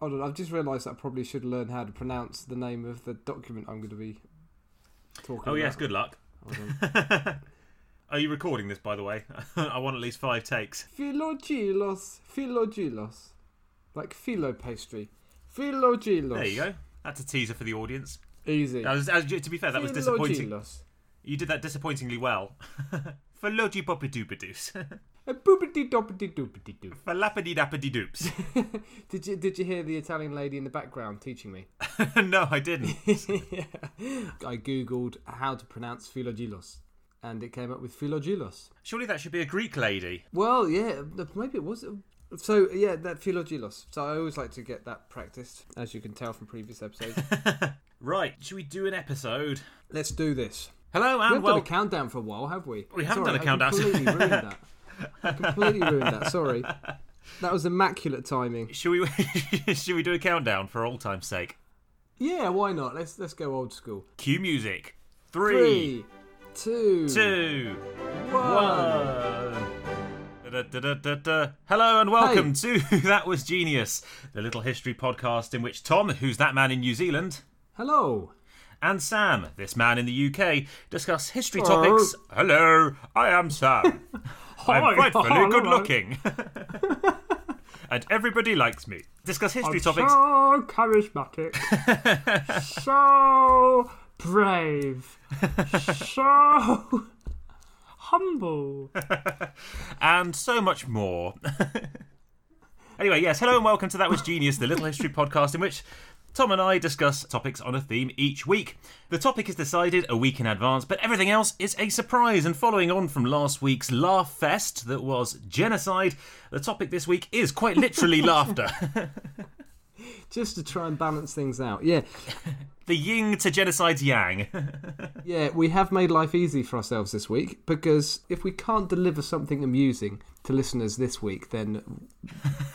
Hold on, I've just realised that I probably should learn how to pronounce the name of the document I'm going to be talking Oh about. yes, good luck. Are you recording this, by the way? I want at least five takes. Philogelos. Philogelos. Like philo pastry. Philogelos. There you go. That's a teaser for the audience. Easy. That was, as, to be fair, that was disappointing. Philogelos. You did that disappointingly well. For logi poppy-doopadoos. A boopity doopity doopity doo. For lappity dappity doops. Did you did you hear the Italian lady in the background teaching me? no, I didn't. I googled how to pronounce Philogelos, and it came up with Philogelos. Surely that should be a Greek lady. Well, yeah, maybe it was. So yeah, that Philogelos. So I always like to get that practiced, as you can tell from previous episodes. Right, should we do an episode? Let's do this. Hello and we haven't done a countdown for a while, have we? We haven't Sorry, done a countdown. Completely ruined that. I completely ruined that. Sorry. That was immaculate timing. Should we should we do a countdown for old time's sake? Yeah, why not? Let's let's go old school. Cue music. Three, Three, two, two, one. one. Da-da-da-da-da. Hello and welcome to That Was Genius, the little history podcast in which Tom, who's that man in New Zealand, Hello. and Sam, this man in the UK, discuss history Hello. topics. Hello, I am Sam. I'm frightfully good looking. and everybody likes me. Discuss history topics. So charismatic. so brave. so humble. and so much more. anyway, yes, hello and welcome to That Was Genius, the little history podcast in which Tom and I discuss topics on a theme each week. The topic is decided a week in advance, but everything else is a surprise. And following on from last week's Laugh Fest that was genocide, the topic this week is quite literally laughter. Just to try and balance things out. Yeah. the ying to genocide's yang. Yeah, we have made life easy for ourselves this week because if we can't deliver something amusing to listeners this week, then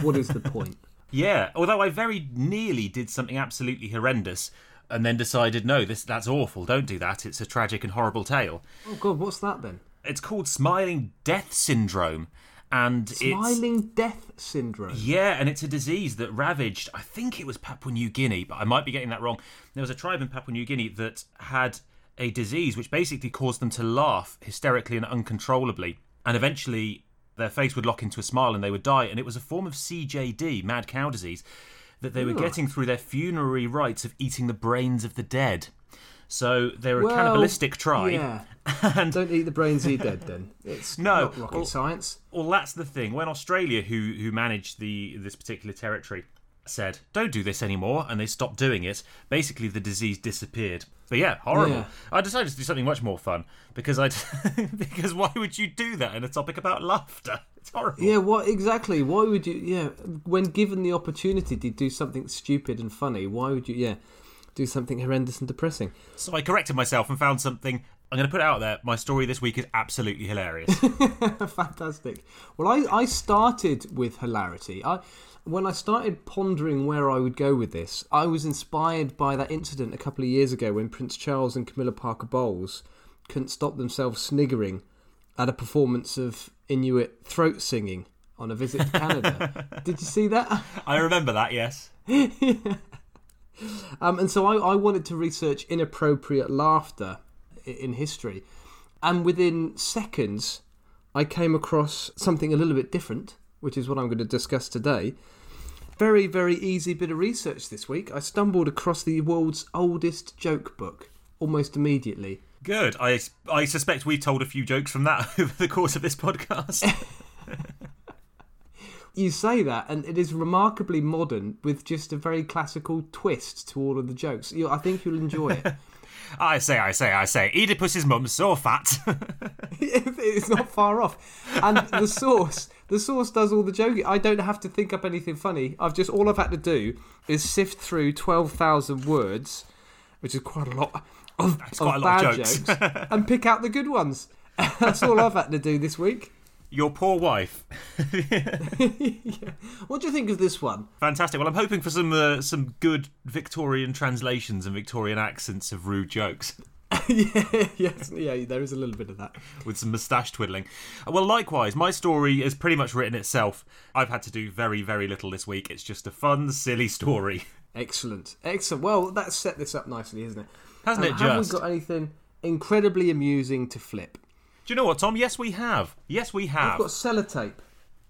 what is the point? Yeah, although I very nearly did something absolutely horrendous and then decided, no, this that's awful. Don't do that. It's a tragic and horrible tale. Oh god, what's that then? It's called smiling death syndrome, and Smiling death syndrome. yeah, and it's a disease that ravaged. I think it was Papua New Guinea, but I might be getting that wrong. There was a tribe in Papua New Guinea that had a disease which basically caused them to laugh hysterically and uncontrollably, and eventually their face would lock into a smile and they would die. And it was a form of CJD, mad cow disease, that they were getting through their funerary rites of eating the brains of the dead. So they were a Well, cannibalistic tribe. Yeah. And Don't eat the brains eat dead then. It's No, not rocket well- science. Well, that's the thing. When Australia, who who managed the this particular territory, said don't do this anymore, and they stopped doing it, basically the disease disappeared. But yeah, horrible. Yeah. I decided to do something much more fun because I because why would you do that in a topic about laughter? It's horrible. Yeah, what exactly? Why would you? Yeah, when given the opportunity to do something stupid and funny, why would you? Yeah, do something horrendous and depressing. So I corrected myself and found something. I'm going to put it out there. My story this week is absolutely hilarious. Fantastic. Well, I, I started with hilarity. I when I started pondering where I would go with this, I was inspired by that incident a couple of years ago when Prince Charles and Camilla Parker Bowles couldn't stop themselves sniggering at a performance of Inuit throat singing on a visit to Canada. Did you see that? I remember that. Yes. Um, and so I, I wanted to research inappropriate laughter in history. And within seconds, I came across something a little bit different, which is what I'm going to discuss today. Very, very easy bit of research this week. I stumbled across the world's oldest joke book almost immediately. Good. I I suspect we've told a few jokes from that over the course of this podcast. You say that, and it is remarkably modern with just a very classical twist to all of the jokes. I think you'll enjoy it. I say, I say, I say. Oedipus's mum's so fat. it's not far off. And the source, the source does all the joking. I don't have to think up anything funny. I've just all I've had to do is sift through twelve thousand words, which is quite a lot of, of a lot bad of jokes. jokes, and pick out the good ones. That's all I've had to do this week. Your poor wife. What do you think of this one? Fantastic. Well, I'm hoping for some uh, some good Victorian translations and Victorian accents of rude jokes. yeah, yes, yeah. There is a little bit of that. with some moustache twiddling. Well, likewise, my story is pretty much written itself. I've had to do very, very little this week. It's just a fun, silly story. Excellent, excellent. Well, that's set this up nicely, isn't it? Hasn't Um, it have just? we got anything incredibly amusing to flip? Do you know what, Tom? Yes, we have. Yes, we have. I've got sellotape.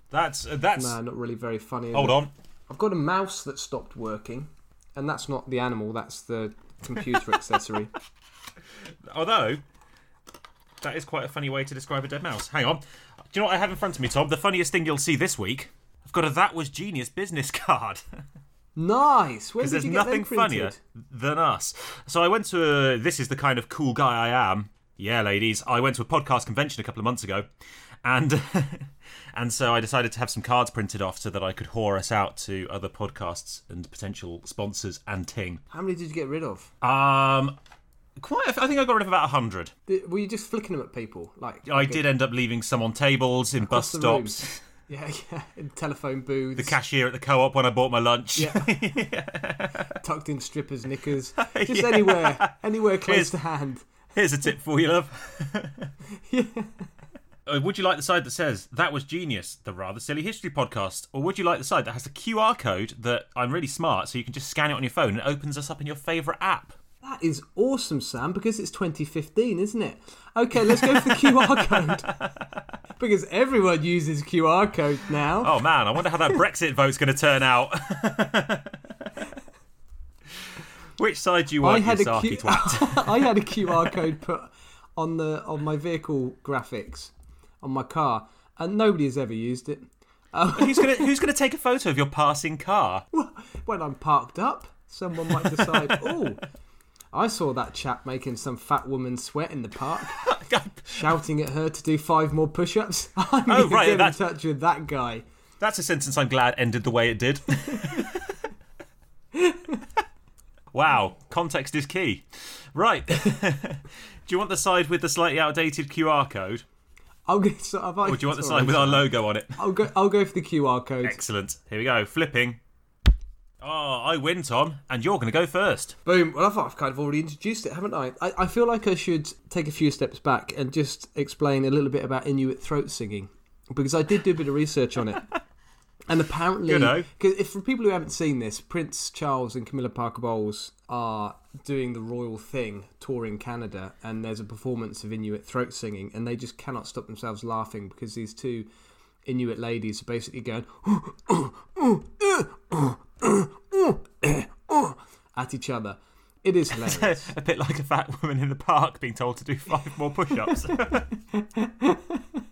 That's uh, that's. No, not really very funny. Hold it? on. I've got a mouse that stopped working, and that's not the animal. That's the computer accessory. Although that is quite a funny way to describe a dead mouse. Hang on. Do you know what I have in front of me, Tom? The funniest thing you'll see this week. I've got a "That Was Genius" business card. Nice. Where because there's you get nothing funnier than us. So I went to a, this is the kind of cool guy I am. Yeah, ladies, I went to a podcast convention a couple of months ago, and and so I decided to have some cards printed off so that I could whore us out to other podcasts and potential sponsors and ting. How many did you get rid of? Um, quite. A, I think I got rid of about a hundred. Were you just flicking them at people? Like I did end up leaving some on tables in bus room. stops. Yeah, yeah. In telephone booths. The cashier at the co-op when I bought my lunch. Yeah. yeah. Tucked in strippers' knickers. Just anywhere, anywhere close Here's- to hand. Here's a tip for you, love. Uh, Would you like the side that says that was genius, the rather silly history podcast, or would you like the side that has the QR code that I'm really smart, so you can just scan it on your phone and it opens us up in your favourite app? That is awesome, Sam, because it's 2015, isn't it? Okay, let's go for the QR code. because everyone uses QR code now. Oh man, I wonder how that Brexit vote's going to turn out. Which side do you I want, had you a sarky Q- twat? I had a QR code put on the on my vehicle graphics on my car, and nobody has ever used it. Um, who's going to who's to take a photo of your passing car? When I'm parked up, someone might decide, oh, I saw that chap making some fat woman sweat in the park, shouting at her to do five more push-ups. I'm Oh, right, get in touch with that guy. That's a sentence I'm glad ended the way it did. Wow, context is key. Right. Do you want the side with the slightly outdated QR code? I'll go. So I, Or do you want the side with our logo on it? I'll go. I'll go for the QR code. Excellent. Here we go. Flipping. Oh, I win, Tom, and you're going to go first. Boom. Well, I thought I've kind of already introduced it, haven't I? I? I feel like I should take a few steps back and just explain a little bit about Inuit throat singing because I did do a bit of research on it. And apparently, because eh? if for people who haven't seen this, Prince Charles and Camilla Parker Bowles are doing the royal thing, touring Canada, and there's a performance of Inuit throat singing, and they just cannot stop themselves laughing because these two Inuit ladies are basically going at each other. It is hilarious. a bit like a fat woman in the park being told to do five more push ups.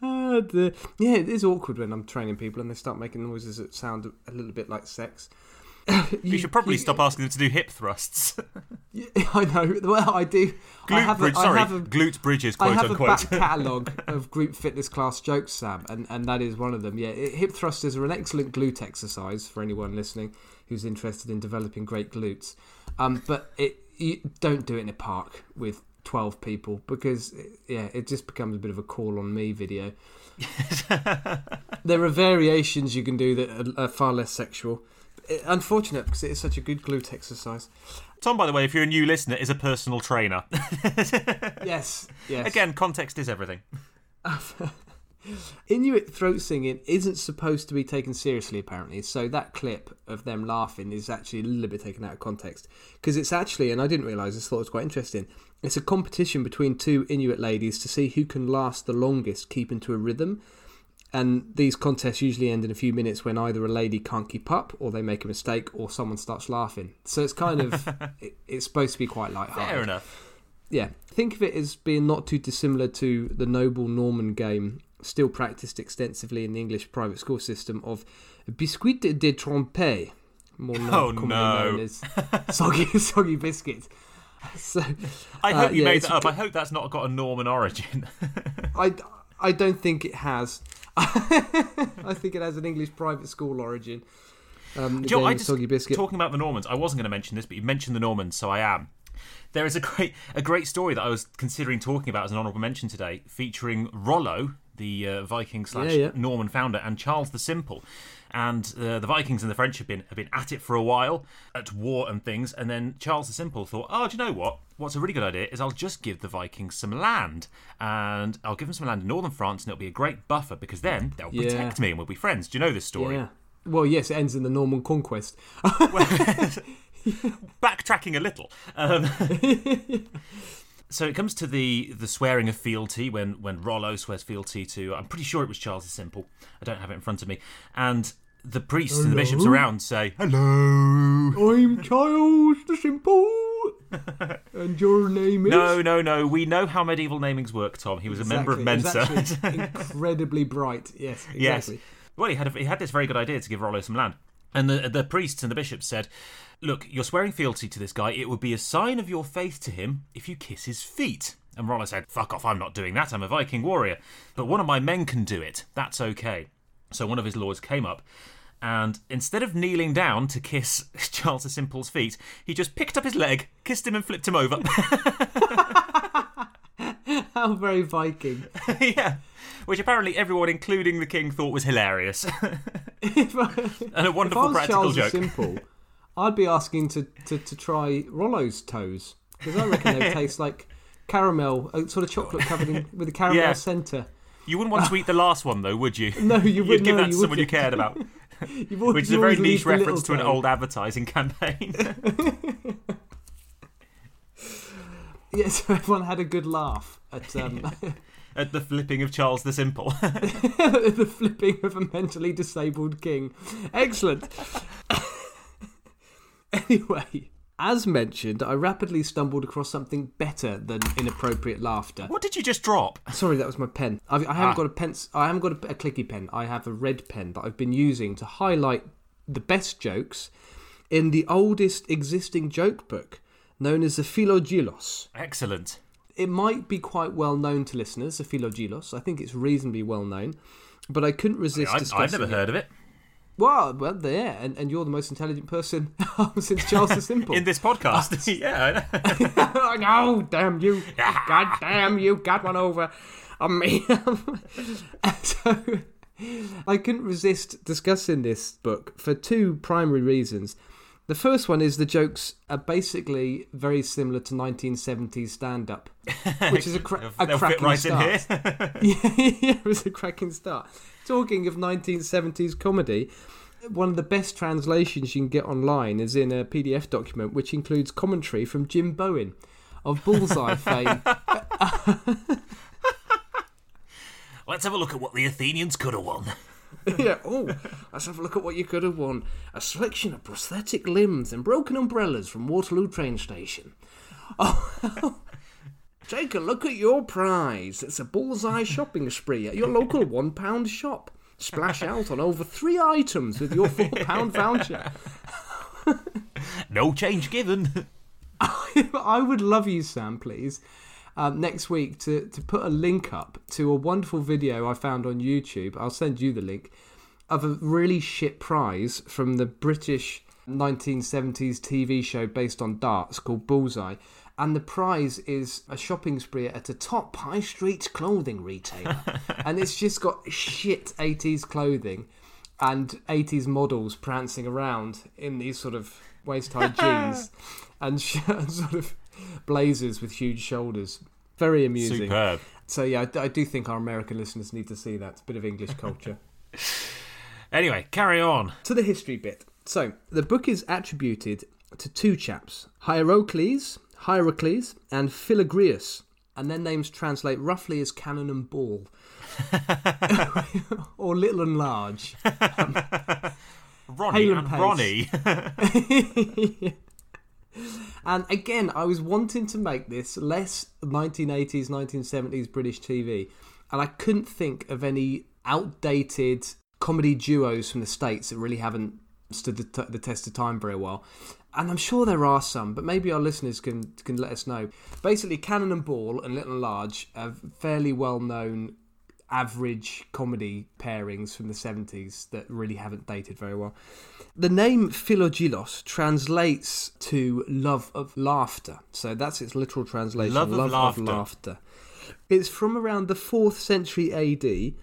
The, yeah, it is awkward when I'm training people and they start making noises that sound a little bit like sex. you should probably stop asking them to do hip thrusts. Yeah, I know. Well, I do. I Glute have a, bridge, I sorry, have a, glute bridges, I quote have a unquote. back catalogue of group fitness class jokes, Sam, and, and that is one of them. Yeah, it- hip thrusters are an excellent glute exercise for anyone listening who's interested in developing great glutes. Um, but it you don't do it in a park with 12 people because, eh, yeah, it just becomes a bit of a call on me video. there are variations you can do that are, far less sexual. Eh, unfortunate because it is such a good glute exercise. Tom, by the way, if you're a new listener, is a personal trainer. Yes, yes. Again, context is everything. Inuit throat singing isn't supposed to be taken seriously, apparently. So that clip of them laughing is actually a little bit taken out of context because it's actually, and I didn't realise this, thought it was quite interesting. It's a competition between two Inuit ladies to see who can last the longest keeping to a rhythm. And these contests usually end in a few minutes when either a lady can't keep up, or they make a mistake, or someone starts laughing. So it's kind of, it, it's supposed to be quite light-hearted Fair enough. yeah, think of it as being not too dissimilar to the noble Norman game, still practiced extensively in the English private school system of biscuit de trompe, more Oh, no. known as soggy, soggy biscuit. So I Uh, hope you yeah, made that up. I hope that's not got a Norman origin. I, I don't think it has. I think it has an English private school origin. Um, the Do you know, game I just talking about the Normans. I wasn't going to mention this, but you mentioned the Normans, so I am. There is a great a great story that I was considering talking about as an honourable mention today, featuring Rollo, the uh, Viking slash Yeah, yeah. Norman founder, and Charles the Simple. And uh, the Vikings and the French have been have been at it for a while, at war and things. And then Charles the Simple thought, oh, do you know what? What's a really good idea is I'll just give the Vikings some land, and I'll give them some land in northern France, and it'll be a great buffer because then they'll Yeah. protect me and we'll be friends. Do you know this story? Yeah. Well, yes, it ends in the Norman conquest. backtracking a little. Um, so it comes to the the swearing of fealty when when Rollo swears fealty to. I'm pretty sure it was Charles the Simple. I don't have it in front of me, and the priests and the bishops around say hello. I'm Charles the Simple, and your name is. No, no, no. We know how medieval namings work, Tom. He was a member of Exactly. Mensa. incredibly bright. Yes, Yes. Well, he had a, he had this very good idea to give Rollo some land, and the the priests and the bishops said, "Look, you're swearing fealty to this guy. It would be a sign of your faith to him if you kiss his feet." And Rollo said, "Fuck off! I'm not doing that. I'm a Viking warrior, but one of my men can do it. That's okay." So one of his lords came up. And instead of kneeling down to kiss Charles the Simple's feet, he just picked up his leg, kissed him, and flipped him over. How very Viking. yeah. Which apparently everyone, including the king, thought was hilarious. and a wonderful was practical Charles the joke. Simple, I'd be asking to, to, to try Rollo's toes because I reckon they taste like caramel, a sort of chocolate covered in, with a caramel Yeah. centre. You wouldn't want to eat the last one, though, would you? No, you You'd wouldn't. give no, that to someone you cared about, always- which is a very niche reference to an old advertising campaign. Yeah, so everyone had a good laugh at um, At the flipping of Charles the Simple. the flipping of a mentally disabled king. Excellent. anyway, as mentioned, I rapidly stumbled across something better than inappropriate laughter. what did you just drop? Sorry, that was my pen. I, I haven't Ah. got a pen. I haven't got a, a clicky pen. I have a red pen that I've been using to highlight the best jokes in the oldest existing joke book, known as the Philogelos. Excellent. It might be quite well known to listeners, the Philogelos. I think it's reasonably well known, but I couldn't resist I. I've never it. heard of it. Well, well, there, and, and you're the most intelligent person um, since Charles the Simple. In this podcast. yeah, I know. oh, damn you! God damn you! Got one over on me. so, I couldn't resist discussing this book for two primary reasons. The first one is the jokes are basically very similar to 1970s stand-up, which is a, cra- a cracking right start. in here. yeah, yeah, it was a cracking start. Talking of 1970s comedy, one of the best translations you can get online is in a PDF document which includes commentary from Jim Bowen of Bullseye fame. Let's have a look at what the Athenians could have won. yeah, oh, let's have a look at what you could have won. A selection of prosthetic limbs and broken umbrellas from Waterloo train station. Oh, take a look at your prize. It's a bullseye shopping spree at your local one pound shop. Splash out on over three items with your four pound voucher. No change given. I would love you, Sam, please, um, next week to, to put a link up to a wonderful video I found on YouTube. I'll send you the link of a really shit prize from the British 1970s TV show based on darts called Bullseye. And the prize is a shopping spree at a top high street clothing retailer. and it's just got shit 80s clothing and 80s models prancing around in these sort of waist high jeans and, sh- and sort of blazers with huge shoulders. Very amusing. Superb. So, yeah, I d- I do think our American listeners need to see that. It's a bit of English culture. Anyway, carry on. to the history bit. So, the book is attributed to two chaps Hierocles, Hierocles, and Philagrius, and their names translate roughly as cannon and ball, or little and large. Ronnie and. Ronnie. And again, I was wanting to make this less 1980s, 1970s British TV, and I couldn't think of any outdated comedy duos from the States that really haven't stood the, t- the test of time very well. And I'm sure there are some, but maybe our listeners can can let us know. Basically, Cannon and Ball and Little and Large are fairly well known average comedy pairings from the 70s that really haven't dated very well. The name Philogelos translates to love of laughter. So that's its literal translation Love of laughter. laughter. It's from around the 4th century AD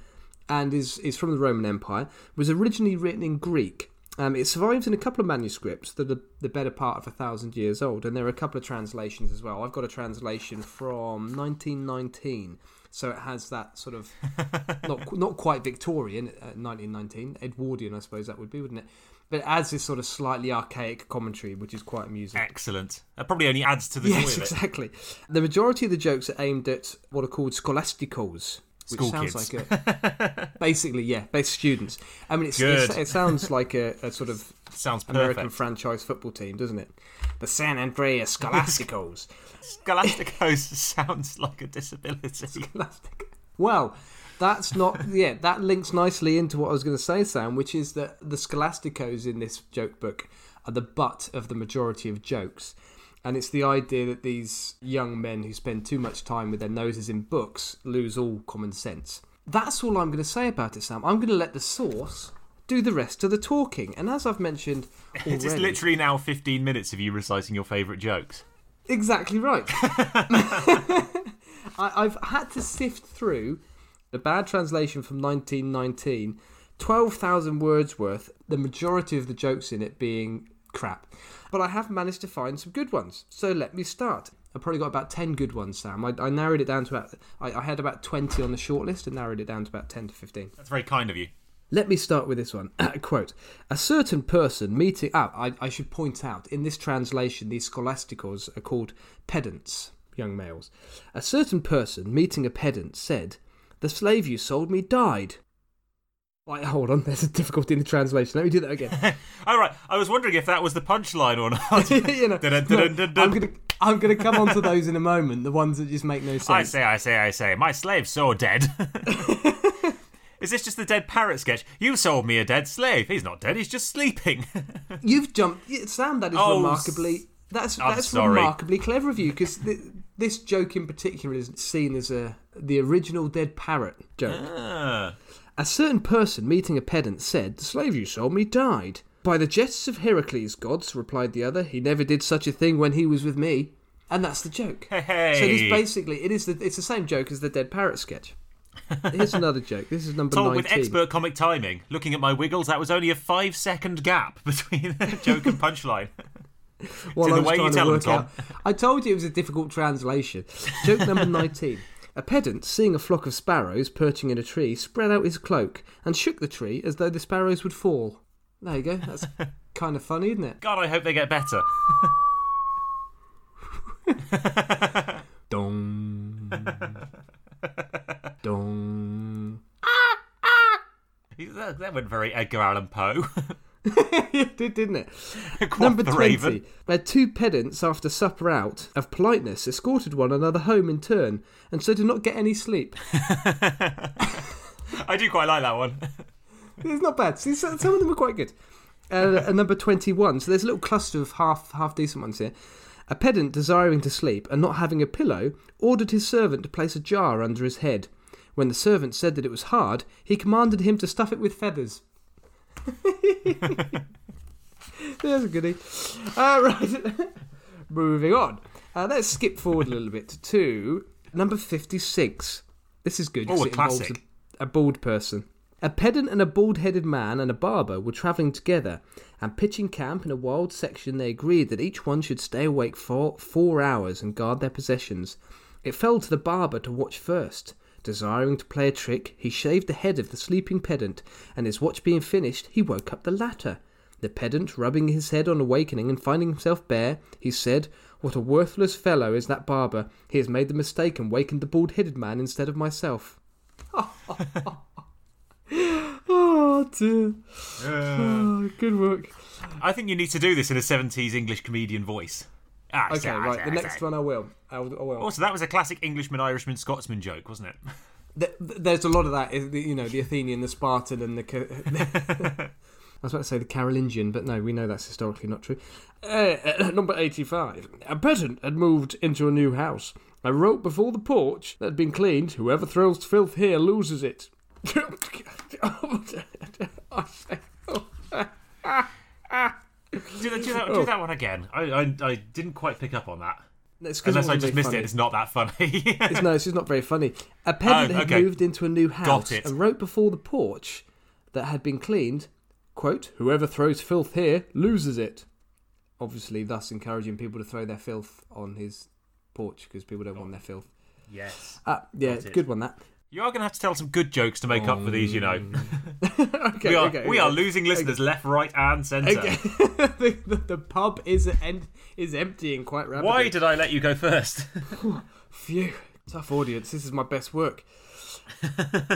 and is, is from the Roman Empire, was originally written in Greek. Um, it survives in a couple of manuscripts that are the better part of a thousand years old, and there are a couple of translations as well. I've got a translation from 1919, so it has that sort of not not quite Victorian, uh, 1919, Edwardian, I suppose that would be, wouldn't it? But it adds this sort of slightly archaic commentary, which is quite amusing. Excellent. That probably only adds to the joy Yes, of it. exactly. The majority of the jokes are aimed at what are called scholasticos. Which School sounds kids. like a basically, yeah, base students. I mean, it's, it's, it sounds like a, a sort of Sounds American perfect. franchise football team, doesn't it? The San Andreas Scholasticos. Scholasticos sounds like a disability. Scholastic. Well, that's not. Yeah, that links nicely into what I was going to say, Sam, which is that the Scholasticos in this joke book are the butt of the majority of jokes. And it's the idea that these young men who spend too much time with their noses in books lose all common sense. That's all I'm going to say about it, Sam. I'm going to let the source do the rest of the talking. And as I've mentioned already, It's literally now 15 minutes of you reciting your favourite jokes. Exactly right. I, I've had to sift through a bad translation from 1919, 12,000 words worth, the majority of the jokes in it being crap. But I have managed to find some good ones. So let me start. I've probably got about 10 good ones, Sam. I, I narrowed it down to about, I, I had about 20 on the shortlist and narrowed it down to about 10 to 15. That's very kind of you. Let me start with this one. Quote A certain person meeting. Ah, I, I should point out, in this translation, these scholasticos are called pedants, young males. A certain person meeting a pedant said, The slave you sold me died. Wait, hold on, there's a difficulty in the translation. Let me do that again. All right, I was wondering if that was the punchline or not. you know, Dun, dun, dun, dun, dun. I'm gonna, I'm gonna come on to those in a moment. The ones that just make no sense. I say, I say, I say, my slave's so dead. Is this just the dead parrot sketch? You sold me a dead slave. He's not dead, he's just sleeping. You've jumped, Sam. That is Oh, remarkably. That's I'm that's sorry. remarkably clever of you because th- this joke in particular is seen as a the original dead parrot joke. Ah. A certain person meeting a pedant said, "The slave you sold me died." By the jests of Heracles, gods, replied the other. He never did such a thing when he was with me. And that's the joke. Hey. So it is basically it is the it's the same joke as the dead parrot sketch. Here's another joke. This is number Told nineteen. with expert comic timing. Looking at my wiggles, that was only a five second gap between joke and punchline. While the way you tell 'em, work Tom. out. I told you it was a difficult translation. Joke number 19. A pedant, seeing a flock of sparrows perching in a tree, spread out his cloak and shook the tree as though the sparrows would fall. There you go. That's kind of funny, isn't it? God, I hope they get better. Dong. Dong. That, that went very Edgar Allan Poe. It did, didn't it? Number 20. Raven. Where two pedants, after supper out, of politeness, escorted one another home in turn, and so did not get any sleep. I do quite like that one. It's not bad. See, some of them are quite good. Uh, and number 21. So there's a little cluster of half half decent ones here. A pedant desiring to sleep and not having a pillow ordered his servant to place a jar under his head. When the servant said that it was hard, he commanded him to stuff it with feathers. There's a goodie. Uh, right. Moving on. Uh, let's skip forward a little bit to number 56. This is good. Oh, a it involves classic. A, a bald person. A pedant and a bald headed man and a barber were travelling together, and pitching camp in a wild section, they agreed that each one should stay awake for four hours and guard their possessions. It fell to the barber to watch first. Desiring to play a trick, he shaved the head of the sleeping pedant, and his watch being finished, he woke up the latter. The pedant, rubbing his head on awakening and finding himself bare, he said, What a worthless fellow is that barber! He has made the mistake and wakened the bald headed man instead of myself. oh dear. Oh, good work. I think you need to do this in a 70s English comedian voice. Ah, Okay, say, right. say, The I next say. one I will. I will. I will. Also, that was a classic Englishman, Irishman, Scotsman joke, wasn't it? Th- th- There's a lot of that, You know, the Athenian, the Spartan, and the. I was about to say the Carolingian, but no, we know that's historically not true. Uh, uh, number 85. A peasant had moved into a new house. I wrote before the porch that had been cleaned, whoever throws filth here loses it. Do that, do that, do that one again. I, I, I didn't quite pick up on that. It's Unless I just missed funny. it, it's not that funny. It's, no, it's just not very funny. A pedant Oh, had okay. moved into a new house and wrote before the porch that had been cleaned, quote, Whoever throws filth here loses it. Obviously, thus encouraging people to throw their filth on his porch because people don't want their filth. yes. Uh, yeah, good one, that. You are going to have to tell some good jokes to make up for these, you know. Mm. okay, we are, okay, we okay. are losing listeners left, right, and centre. Okay. the, the, the pub is en- is emptying quite rapidly. Why did I let you go first? Phew. Tough audience. This is my best work.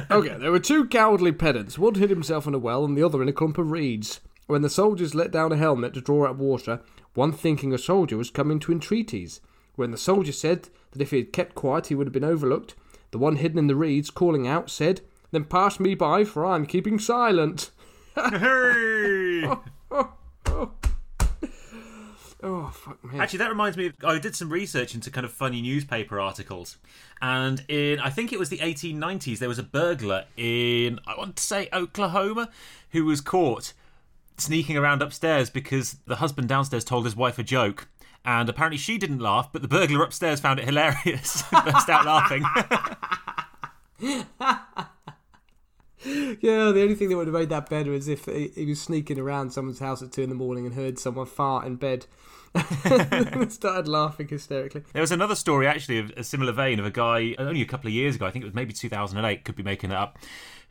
okay, there were two cowardly pedants. One hid himself in a well and the other in a clump of reeds. When the soldiers let down a helmet to draw out water, one thinking a soldier was coming to entreaties. When the soldier said that if he had kept quiet he would have been overlooked, the one hidden in the reeds, calling out, said, Then pass me by, for I am keeping silent. Hey! Oh, fuck me. Actually, that reminds me. Of, I did some research into kind of funny newspaper articles, and in I think it was the 1890s, there was a burglar in I want to say Oklahoma who was caught sneaking around upstairs because the husband downstairs told his wife a joke. And apparently she didn't laugh, but the burglar upstairs found it hilarious. Burst out laughing. Yeah, the only thing that would have made that better is if he, was sneaking around someone's house at two in the morning and heard someone fart in bed. and started laughing hysterically. There was another story, actually, of a similar vein of a guy only a couple of years ago. I think it was maybe 2008. Could be making it up.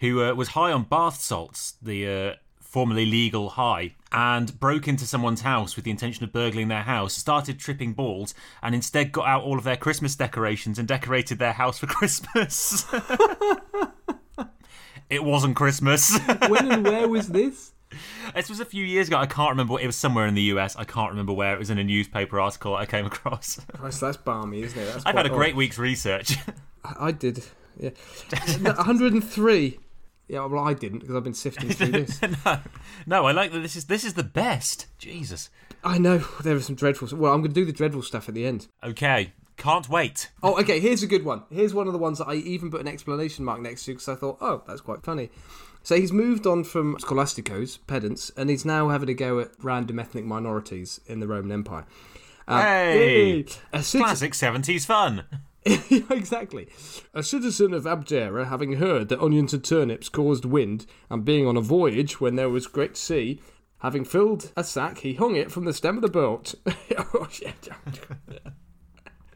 Who uh, was high on bath salts, the uh, formerly legal high, and broke into someone's house with the intention of burgling their house. Started tripping balls, and instead got out all of their Christmas decorations and decorated their house for Christmas. it wasn't Christmas. When and where was this? this was a few years ago. I can't remember. It was somewhere in the US. I can't remember where. It was in a newspaper article I came across. Christ, that's balmy, isn't it? That's I've had a odd. great week's research. I I did. Yeah. 103. Yeah, well, I didn't because I've been sifting through this. no, no, I like that. This is this is the best. Jesus. I know there are some dreadful. Well, I'm going to do the dreadful stuff at the end. Okay, can't wait. Oh, okay. Here's a good one. Here's one of the ones that I even put an explanation mark next to because I thought, oh, that's quite funny. So he's moved on from scholasticos, pedants, and he's now having a go at random ethnic minorities in the Roman Empire. Um, Hey! a citizen, Classic seventies fun. Exactly. A citizen of Abdera, having heard that onions and turnips caused wind, and being on a voyage when there was great sea, having filled a sack, he hung it from the stem of the boat. oh, shit.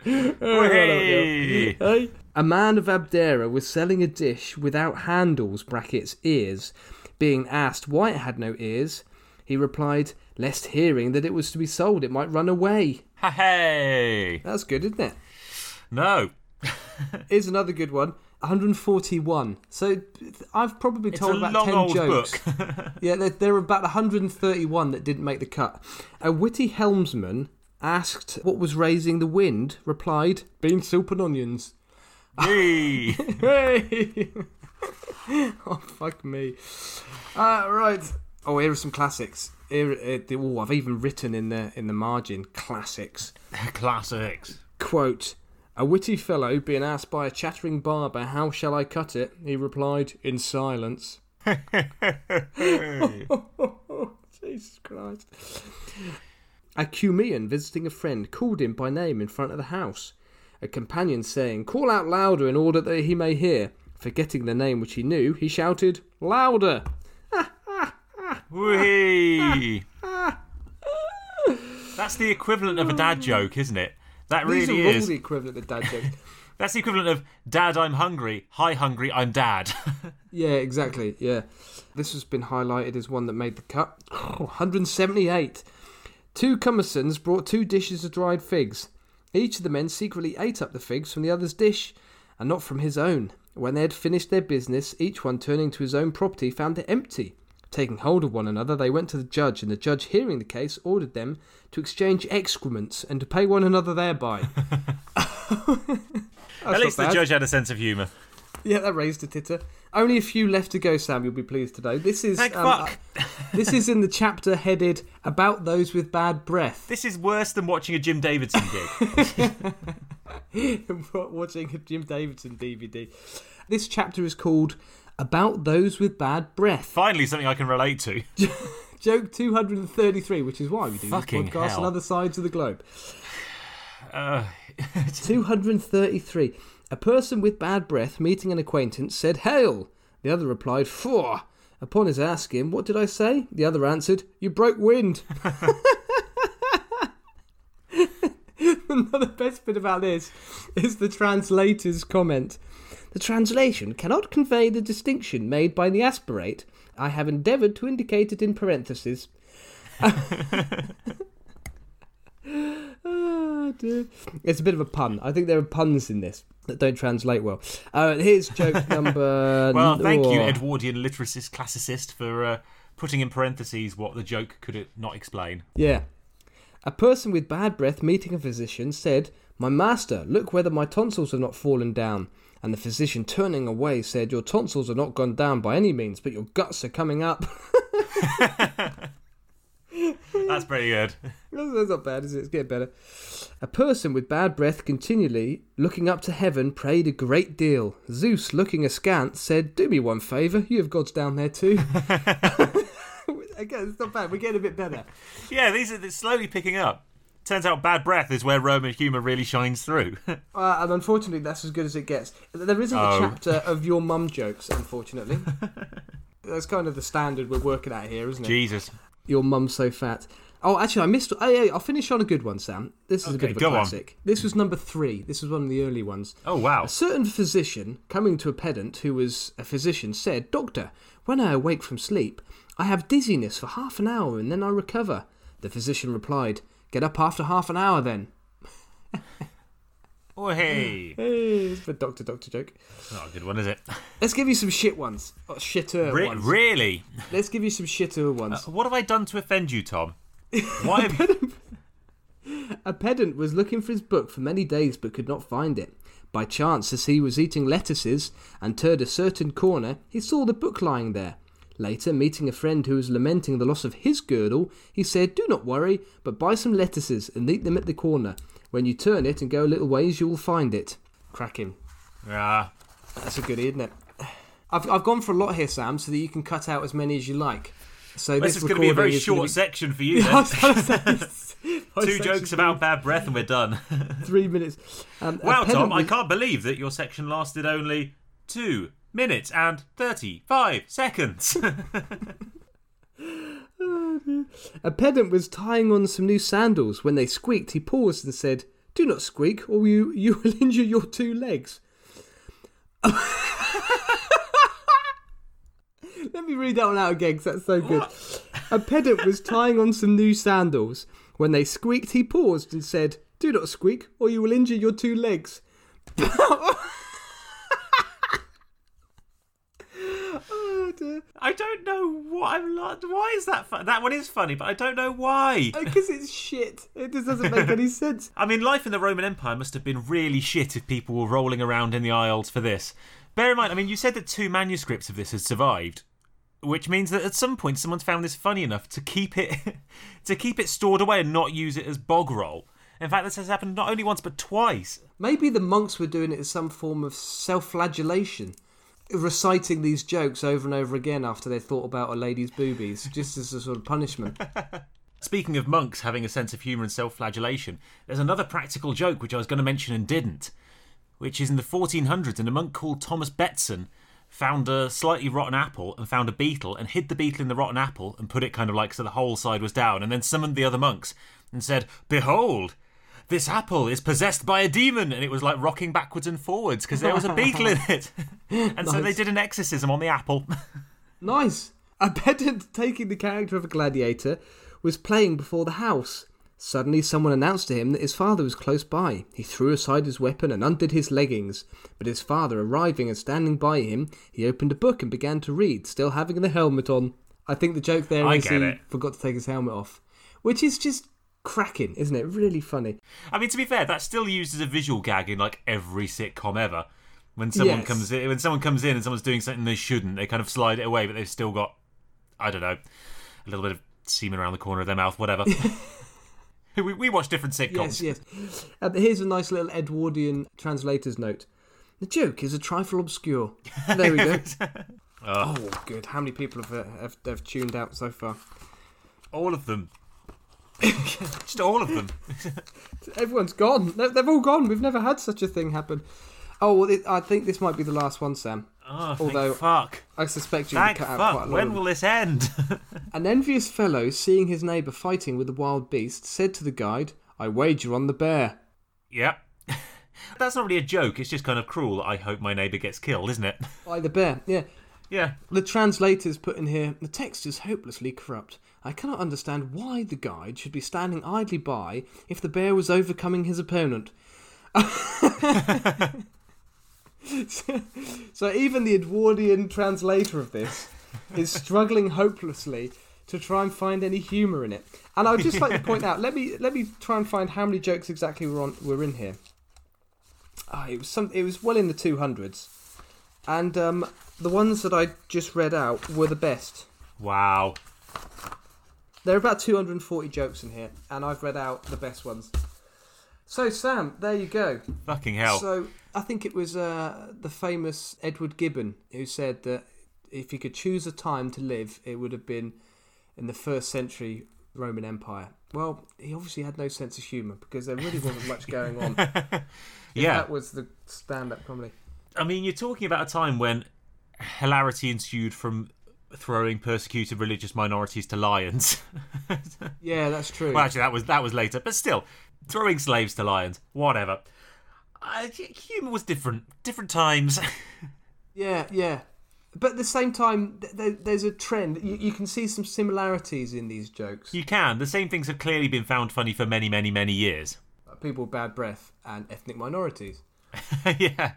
Oh, hey! Hey? A man of Abdera was selling a dish without handles, brackets, ears. Being asked why it had no ears, he replied, lest hearing that it was to be sold, it might run away. Ha hey! That's good, isn't it? No, Here's another good one. 141. So I've probably told about long 10 jokes. Yeah, there, there were about 131 that didn't make the cut. A witty helmsman asked what was raising the wind, replied, bean soup and onions. Hey! Hey! oh, fuck me. Uh, right. Oh, here are some classics. Here, uh, oh, I've even written in the in the margin classics. Classics. Quote: A witty fellow being asked by a chattering barber, "How shall I cut it?" He replied, "In silence." Jesus Christ. A Cumean visiting a friend called him by name in front of the house. A companion saying, Call out louder in order that he may hear. Forgetting the name which he knew, he shouted, Louder! Whee! That's the equivalent of a dad joke, isn't it? That These really are all the equivalent of dad jokes. That's the equivalent of Dad, I'm hungry. Hi, hungry. I'm Dad. yeah, exactly. Yeah. This has been highlighted as one that made the cut. 178. Two Cummersons brought two dishes of dried figs. Each of the men secretly ate up the figs from the other's dish, and not from his own. When they had finished their business, each one turning to his own property found it empty. Taking hold of one another, they went to the judge, and the judge, hearing the case, ordered them to exchange excrements and to pay one another thereby. At least the bad. judge had a sense of humour. Yeah, that raised a titter. Only a few left to go, Sam. You'll be pleased to know. This is um, fuck. uh, this is in the chapter headed "About Those with Bad Breath." This is worse than watching a Jim Davidson gig. Watching a Jim Davidson DVD. This chapter is called "About Those with Bad Breath." Finally, something I can relate to. Joke two hundred and thirty-three, which is why we do Fucking this podcast hell. on other sides of the globe. Uh, 233. A person with bad breath meeting an acquaintance said, Hail! The other replied, Four. Upon his asking, What did I say? The other answered, You broke wind. the best bit about this is the translator's comment. The translation cannot convey the distinction made by the aspirate. I have endeavoured to indicate it in parentheses. oh. It's a bit of a pun. I think there are puns in this that don't translate well. Uh, here's joke number. Well, thank you, oh. Edwardian literacist classicist, for uh, putting in parentheses what the joke could it not explain. Yeah. A person with bad breath meeting a physician said, My master, look whether my tonsils have not fallen down. And the physician, turning away, said, Your tonsils are not gone down by any means, but your guts are coming up. That's pretty good. That's not bad, is it? It's getting better. A person with bad breath continually looking up to heaven prayed a great deal. Zeus, looking askance, said, Do me one favour, you have gods down there too. Again, it's not bad, we're getting a bit better. Yeah, these they're slowly picking up. Turns out bad breath is where Roman humour really shines through. Uh, and unfortunately, that's as good as it gets. There isn't Oh. a chapter of your mum jokes, unfortunately. that's kind of the standard we're working at here, isn't it? Jesus. Your mum's so fat. Oh, actually, I missed. Oh, yeah, I'll finish on a good one, Sam. This is a Okay, bit of a go on. classic. This was number three. This was one of the early ones. Oh, wow. A certain physician, coming to a pedant who was a physician, said, Doctor, when I awake from sleep, I have dizziness for half an hour and then I recover. The physician replied, Get up after half an hour then. Oh, hey. Hey, it's a doctor doctor joke. Not a good one, is it? Let's give you some shit ones. Oh, shitter Re- ones. really? Let's give you some shitter ones. Uh, what have I done to offend you, Tom? Why have you... A pedant was looking for his book for many days but could not find it. By chance, as he was eating lettuces and turned a certain corner, he saw the book lying there. Later, meeting a friend who was lamenting the loss of his girdle, he said, Do not worry, but buy some lettuces and eat them at the corner. When you turn it and go a little ways, you will find it. Cracking. Ah, That's a goodie, isn't it? I've, I've gone for a lot here, Sam, so that you can cut out as many as you like. So this is going to be a very short be- section for you, then. gonna say, my Two jokes about bad breath and we're done. three minutes. Um, Wow, pedant Tom, I can't believe that your section lasted only two minutes and 35 seconds. A pedant was tying on some new sandals. When they squeaked, he paused and said, Do not squeak, or you, you will injure your two legs. Let me read that one out again, 'cause that's so good. A pedant was tying on some new sandals. When they squeaked, he paused and said, Do not squeak, or you will injure your two legs. Oh. I don't know what I'm like. Why is that fun? That one is funny, but I don't know why. Oh, because it's shit. It just doesn't make any sense. I mean, life in the Roman Empire must have been really shit if people were rolling around in the aisles for this. Bear in mind, I mean, you said that two manuscripts of this had survived, which means that at some point someone's found this funny enough to keep it to keep it stored away and not use it as bog roll. In fact, this has happened not only once but twice. Maybe the monks were doing it as some form of self flagellation, reciting these jokes over and over again after they thought about a lady's boobies, just as a sort of punishment. Speaking of monks having a sense of humour and self flagellation, there's another practical joke which I was going to mention and didn't, which is in the 1400s, and a monk called Thomas Betson found a slightly rotten apple and found a beetle and hid the beetle in the rotten apple and put it kind of like so the whole side was down, and then summoned the other monks and said, Behold! This apple is possessed by a demon, and it was like rocking backwards and forwards because there was a beetle in it. And so they did an exorcism on the apple. Nice! A pedant taking the character of a gladiator was playing before the house. Suddenly, someone announced to him that his father was close by. He threw aside his weapon and undid his leggings. But his father, arriving and standing by him, he opened a book and began to read, still having the helmet on. I think the joke there is I he it. forgot to take his helmet off, which is just cracking, isn't it? Really funny. I mean, to be fair, that's still used as a visual gag in like every sitcom ever. When someone Yes. comes in, when someone comes in and someone's doing something they shouldn't, they kind of slide it away, but they've still got, I don't know, a little bit of semen around the corner of their mouth, whatever. we, we watch different sitcoms. Yes, yes. Uh, here's a nice little Edwardian translator's note. The joke is a trifle obscure. There we go. oh, good. How many people have, uh, have have tuned out so far? All of them. Just all of them. Everyone's gone. They're, they've all gone. We've never had such a thing happen. Oh, well, it, I think this might be the last one, Sam. Oh, thank Although- fuck. I suspect you Thank cut out fuck. quite a lot. When of will this end? An envious fellow, seeing his neighbour fighting with a wild beast, said to the guide, I wager on the bear. yep. That's not really a joke. It's just kind of cruel. I hope my neighbour gets killed, isn't it? By the bear. Yeah. yeah. The translators put in here, the text is hopelessly corrupt. I cannot understand why the guide should be standing idly by if the bear was overcoming his opponent. so even the Edwardian translator of this is struggling hopelessly to try and find any humour in it. And I would just like to point out, let me let me try and find how many jokes exactly were on were in here. Ah, it was some it was well in the two hundreds. And um, the ones that I just read out were the best. Wow. There are about 240 jokes in here, and I've read out the best ones. So, Sam, there you go. Fucking hell. So, I think it was uh, the famous Edward Gibbon who said that if he could choose a time to live, it would have been in the first century Roman Empire. Well, he obviously had no sense of humour because there really wasn't much going on. Yeah. That was the stand up comedy. I mean, you're talking about a time when hilarity ensued from throwing persecuted religious minorities to lions. Yeah, that's true. well, actually, that was that was later, but still, throwing slaves to lions, whatever. Uh, humor was different, different times. Yeah, yeah. But at the same time, th- th- there's a trend. You, you can see some similarities in these jokes. you can. The same things have clearly been found funny for many, many, many years. People with bad breath and ethnic minorities. yeah.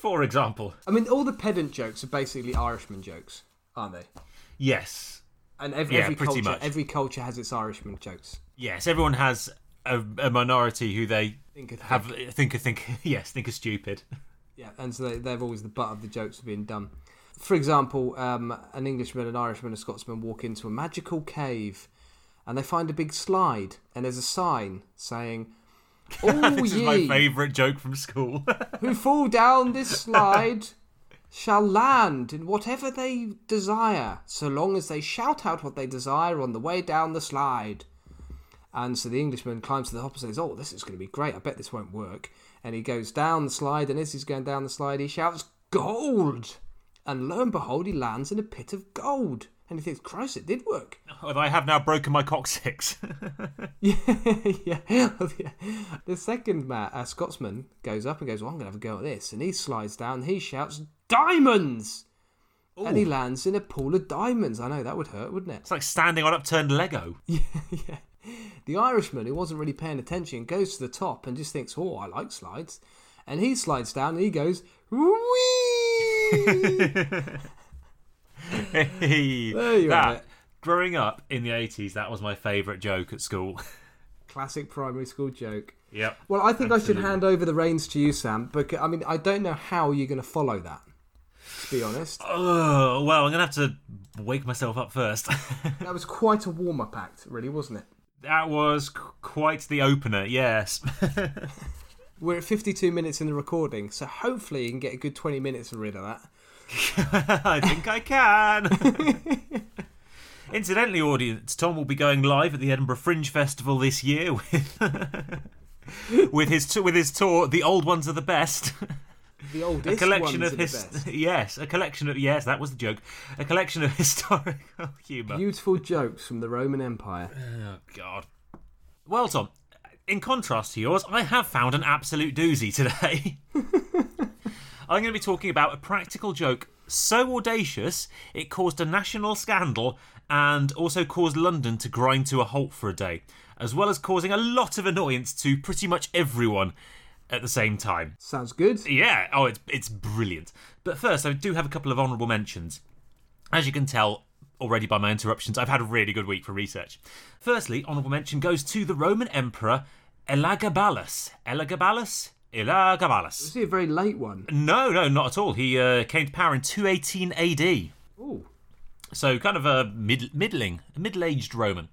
For example, I mean, all the pedant jokes are basically Irishman jokes, aren't they? yes, And every, Yeah, every pretty culture, much. every culture has its Irishman jokes. yes. Everyone has a, a minority who they Think of have think of think yes think are stupid. Yeah, and so they, they're always the butt of the jokes being done. For example, um, an Englishman, an Irishman, a Scotsman walk into a magical cave, and they find a big slide, and there's a sign saying, "All oh, this is my favourite joke from school. who fall down this slide shall land in whatever they desire, so long as they shout out what they desire on the way down the slide." And so the Englishman climbs to the top and says, "Oh, this is going to be great. I bet this won't work." And he goes down the slide, and as he's going down the slide, he shouts, "Gold!" And lo and behold, he lands in a pit of gold. And he thinks, "Christ, it did work." Although I have now broken my coccyx. yeah, yeah. The second man, uh, Scotsman goes up and goes, "Well, I'm going to have a go at this." And he slides down. And he shouts, "Diamonds!" And he lands in a pool of diamonds. I know that would hurt, wouldn't it? it's like standing on upturned Lego. yeah. The Irishman, who wasn't really paying attention, goes to the top and just thinks, "Oh, I like slides," and he slides down and he goes, "Whee!" Hey, There you that. Growing up in the 80s, that was my favourite joke at school. Classic primary school joke. yep. Well, I think I should hand over the reins to you, Sam. Because I mean, I don't know how you're going to follow that. To be honest, Oh, well, I'm going to have to wake myself up first. that was quite a warm-up act, really, wasn't it? that was qu- quite the opener, yes. We're at 52 minutes in the recording, so hopefully you can get a good 20 minutes rid of that. I think I can. Incidentally, audience, Tom will be going live at the Edinburgh Fringe Festival this year with with his t- with his tour. The old ones are the best. The oldest a collection ones of are his the best. yes, a collection of yes, that was the joke. A collection of historical humour. Beautiful jokes from the Roman Empire. Oh God. Well, Tom, in contrast to yours, I have found an absolute doozy today. I'm going to be talking about a practical joke so audacious it caused a national scandal and also caused London to grind to a halt for a day, as well as causing a lot of annoyance to pretty much everyone at the same time. Sounds good. Yeah, oh, it's it's brilliant. But first, I do have a couple of honourable mentions. As you can tell already by my interruptions, I've had a really good week for research. Firstly, honourable mention goes to the Roman Emperor Elagabalus. Elagabalus? Elagabalus. Is he a very late one? No, no, not at all. He uh, came to power in 218 AD. Ooh. So kind of a mid- middling, a middle-aged Roman.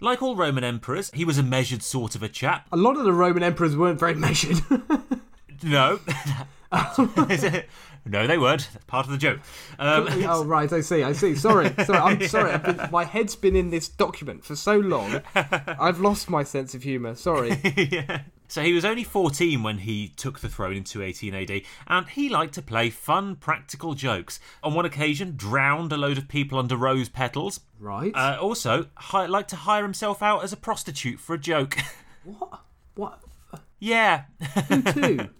Like all Roman emperors, he was a measured sort of a chap. A lot of the Roman emperors weren't very measured. No. No, they weren't. That's part of the joke. Um, oh right, I see, I see. Sorry, sorry, I'm sorry. I've been, my head's been in this document for so long, I've lost my sense of humour. Sorry. yeah. So he was only 14 when he took the throne in 218 AD, and he liked to play fun, practical jokes. On one occasion, drowned a load of people under rose petals. Right. Uh, also, hi- liked to hire himself out as a prostitute for a joke. what? What? yeah. Who to?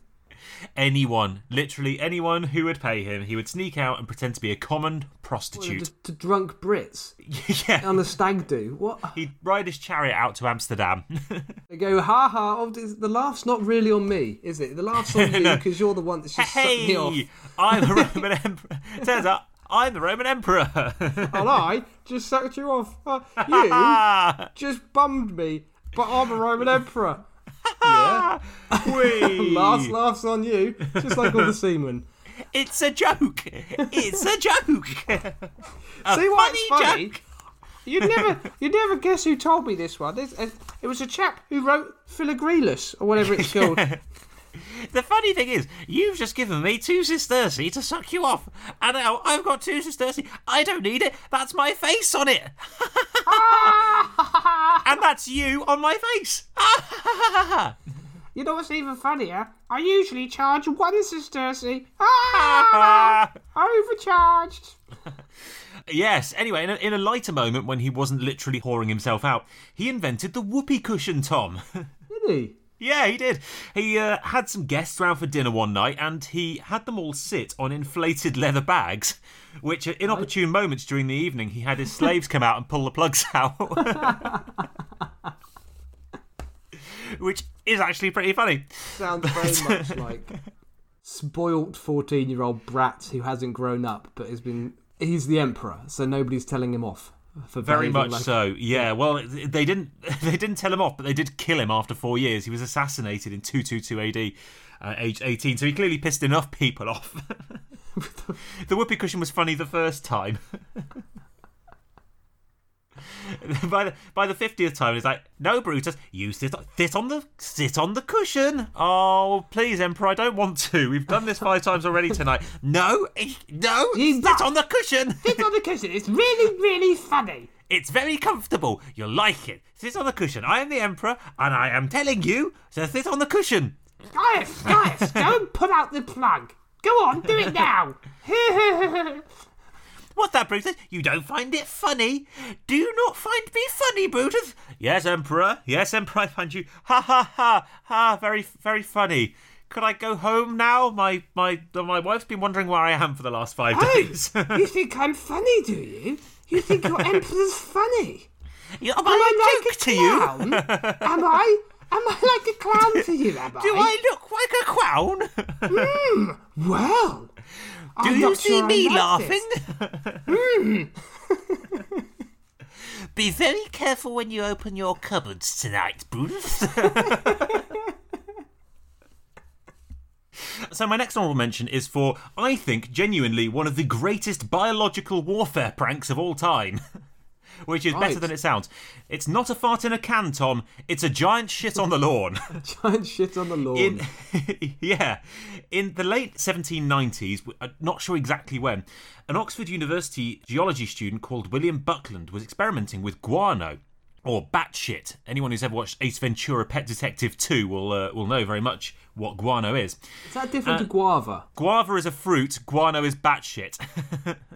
anyone, literally anyone who would pay him, he would sneak out and pretend to be a common prostitute. To drunk Brits yeah. on a stag do. What? He'd ride his chariot out to Amsterdam. They go, ha ha. Oh, the laugh's not really on me, is it? The laugh's on you because you're the one that's just sucked me off. hey, I'm the Roman Emperor. Turns out I'm the Roman Emperor. And I just sucked you off. Uh, you just bummed me, but I'm a Roman emperor. Yeah. Last laughs on you, just like all the seamen. It's a joke. It's a joke. A See what's funny funny? joke. You'd never, you'd never guess who told me this one. This, uh, it was a chap who wrote Philogreelus, or whatever it's called. The funny thing is, you've just given me two sesterci to suck you off, and now I've got two sesterci. I don't need it. That's my face on it, and that's you on my face. you know what's even funnier? I usually charge one sesterce. Ah, overcharged. yes. Anyway, in a, in a lighter moment when he wasn't literally whoring himself out, he invented the whoopee cushion, Tom. Did he? Yeah, he did. He uh, had some guests round for dinner one night and he had them all sit on inflated leather bags, which at inopportune moments during the evening he had his slaves come out and pull the plugs out. which is actually pretty funny. Sounds very much like spoilt fourteen-year-old brat who hasn't grown up, but has been. He's the emperor, so nobody's telling him off for Very much like- so. Yeah. Well, they didn't they didn't tell him off, but they did kill him after four years. He was assassinated in 222 AD, uh, age 18. So he clearly pissed enough people off. the whoopee cushion was funny the first time. by the by the fiftieth time, it's like, no, Brutus, you sit sit on the sit on the cushion. Oh, please, Emperor, I don't want to. We've done this five times already tonight. No, eh, no, You sit not- on the cushion. Sit on the cushion. It's really, really funny. It's very comfortable. You'll like it. Sit on the cushion. I am the Emperor, and I am telling you to sit on the cushion. Gaius, Gaius, go and put out the plug. Go on, do it now. What's that, Brutus? You don't find it funny? Do you not find me funny, Brutus? Yes, Emperor. Yes, Emperor, I find you. Ha ha ha ha. Very, very funny. Could I go home now? My my my wife's been wondering where I am for the last five days. you think I'm funny, do you? You think your emperor's funny? Am Am I I like a to you? clown? am I? Am I like a clown to you? Am Do I look like a clown? Hmm, well, Do I'm you see sure me laughing? this. Hmm. Be very careful when you open your cupboards tonight, Brutus. so my next honorable mention is for, I think, genuinely one of the greatest biological warfare pranks of all time. Which is better than it sounds. It's not a fart in a can, Tom. It's a giant shit on the lawn. Giant shit on the lawn. In yeah, in the late 1790s, I'm uh, not sure exactly when, an Oxford University geology student called William Buckland was experimenting with guano. Or batshit. Anyone who's ever watched Ace Ventura: Pet Detective 2 will uh, will know very much what guano is. Is that different to guava? Guava is a fruit. Guano is batshit.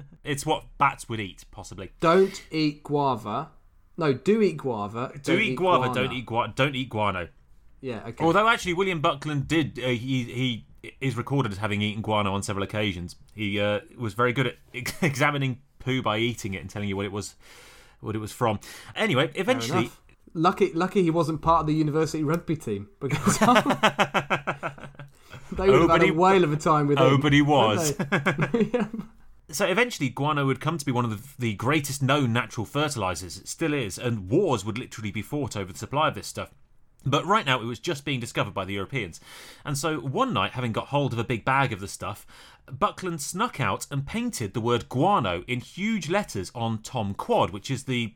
it's what bats would eat, possibly. Don't eat guava. No, do eat guava. Do don't eat guava. guana. Don't eat guano. Don't eat guano. Yeah, okay. Although actually, William Buckland did uh, he he is recorded as having eaten guano on several occasions. He uh, was very good at examining poo by eating it and telling you what it was what it was from. Anyway, eventually. Lucky, lucky he wasn't part of the university rugby team because they would Oh, have had a whale of a time with Oh, him. but he was. Yeah. So eventually, guano would come to be one of the, the greatest known natural fertilizers. It still is, and wars would literally be fought over the supply of this stuff. But right now, it was just being discovered by the Europeans. And so one night, having got hold of a big bag of the stuff, Buckland snuck out and painted the word guano in huge letters on Tom Quad, which is the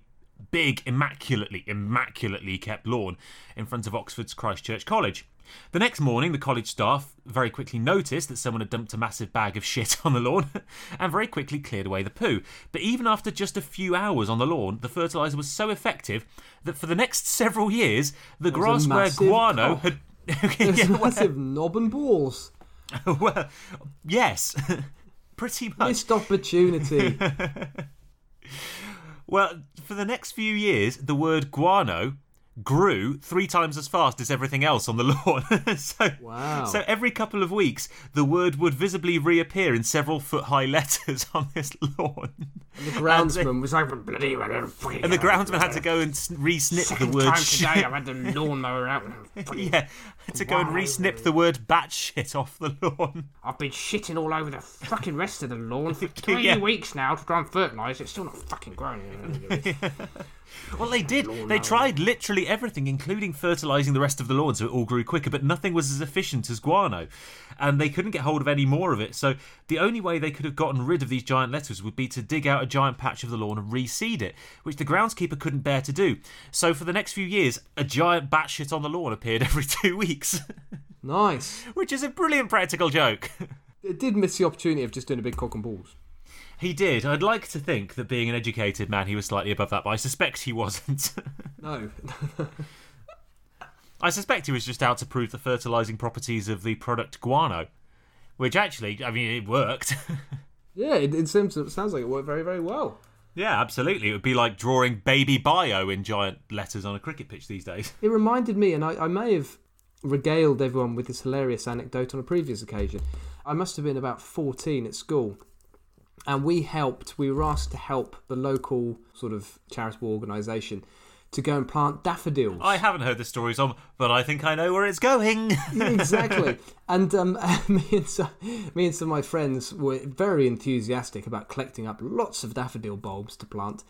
big, immaculately, immaculately kept lawn in front of Oxford's Christ Church College. The next morning, the college staff very quickly noticed that someone had dumped a massive bag of shit on the lawn and very quickly cleared away the poo. But even after just a few hours on the lawn, the fertiliser was so effective that for the next several years, the grass where guano cock. had. Yeah, massive knob and balls. well, yes, pretty much. Missed opportunity. Well, for the next few years, the word guano grew three times as fast as everything else on the lawn. so, Wow. so every couple of weeks, the word would visibly reappear in several foot high letters on this lawn. The groundsman was like, bloody. And the groundsman had to go and re-snip the word shit. today, I've had the lawnmower out. yeah, had to go and re-snip the word batshit off the lawn. I've been shitting all over the fucking rest of the lawn for three Yeah. weeks now to try and fertilise. It's still not fucking growing. Well, they did. They tried literally everything, including fertilising the rest of the lawn so it all grew quicker, but nothing was as efficient as guano. And they couldn't get hold of any more of it. So the only way they could have gotten rid of these giant letters would be to dig out a giant patch of the lawn and reseed it, which the groundskeeper couldn't bear to do. So for the next few years, a giant batshit on the lawn appeared every two weeks, Nice. which is a brilliant practical joke. It did miss the opportunity of just doing a big cock and balls. He did. I'd like to think that being an educated man, he was slightly above that, but I suspect he wasn't. No. I suspect he was just out to prove the fertilizing properties of the product guano, which actually, I mean, it worked. yeah, it, it seems it sounds like it worked very, very well. yeah, absolutely. It would be like drawing baby bio in giant letters on a cricket pitch these days. It reminded me, and I, I may have regaled everyone with this hilarious anecdote on a previous occasion. I must have been about 14 at school, and we helped, we were asked to help the local sort of charitable organisation to go and plant daffodils. I haven't heard the story, Tom, but I think I know where it's going. exactly. And um, me, and some, me and some of my friends were very enthusiastic about collecting up lots of daffodil bulbs to plant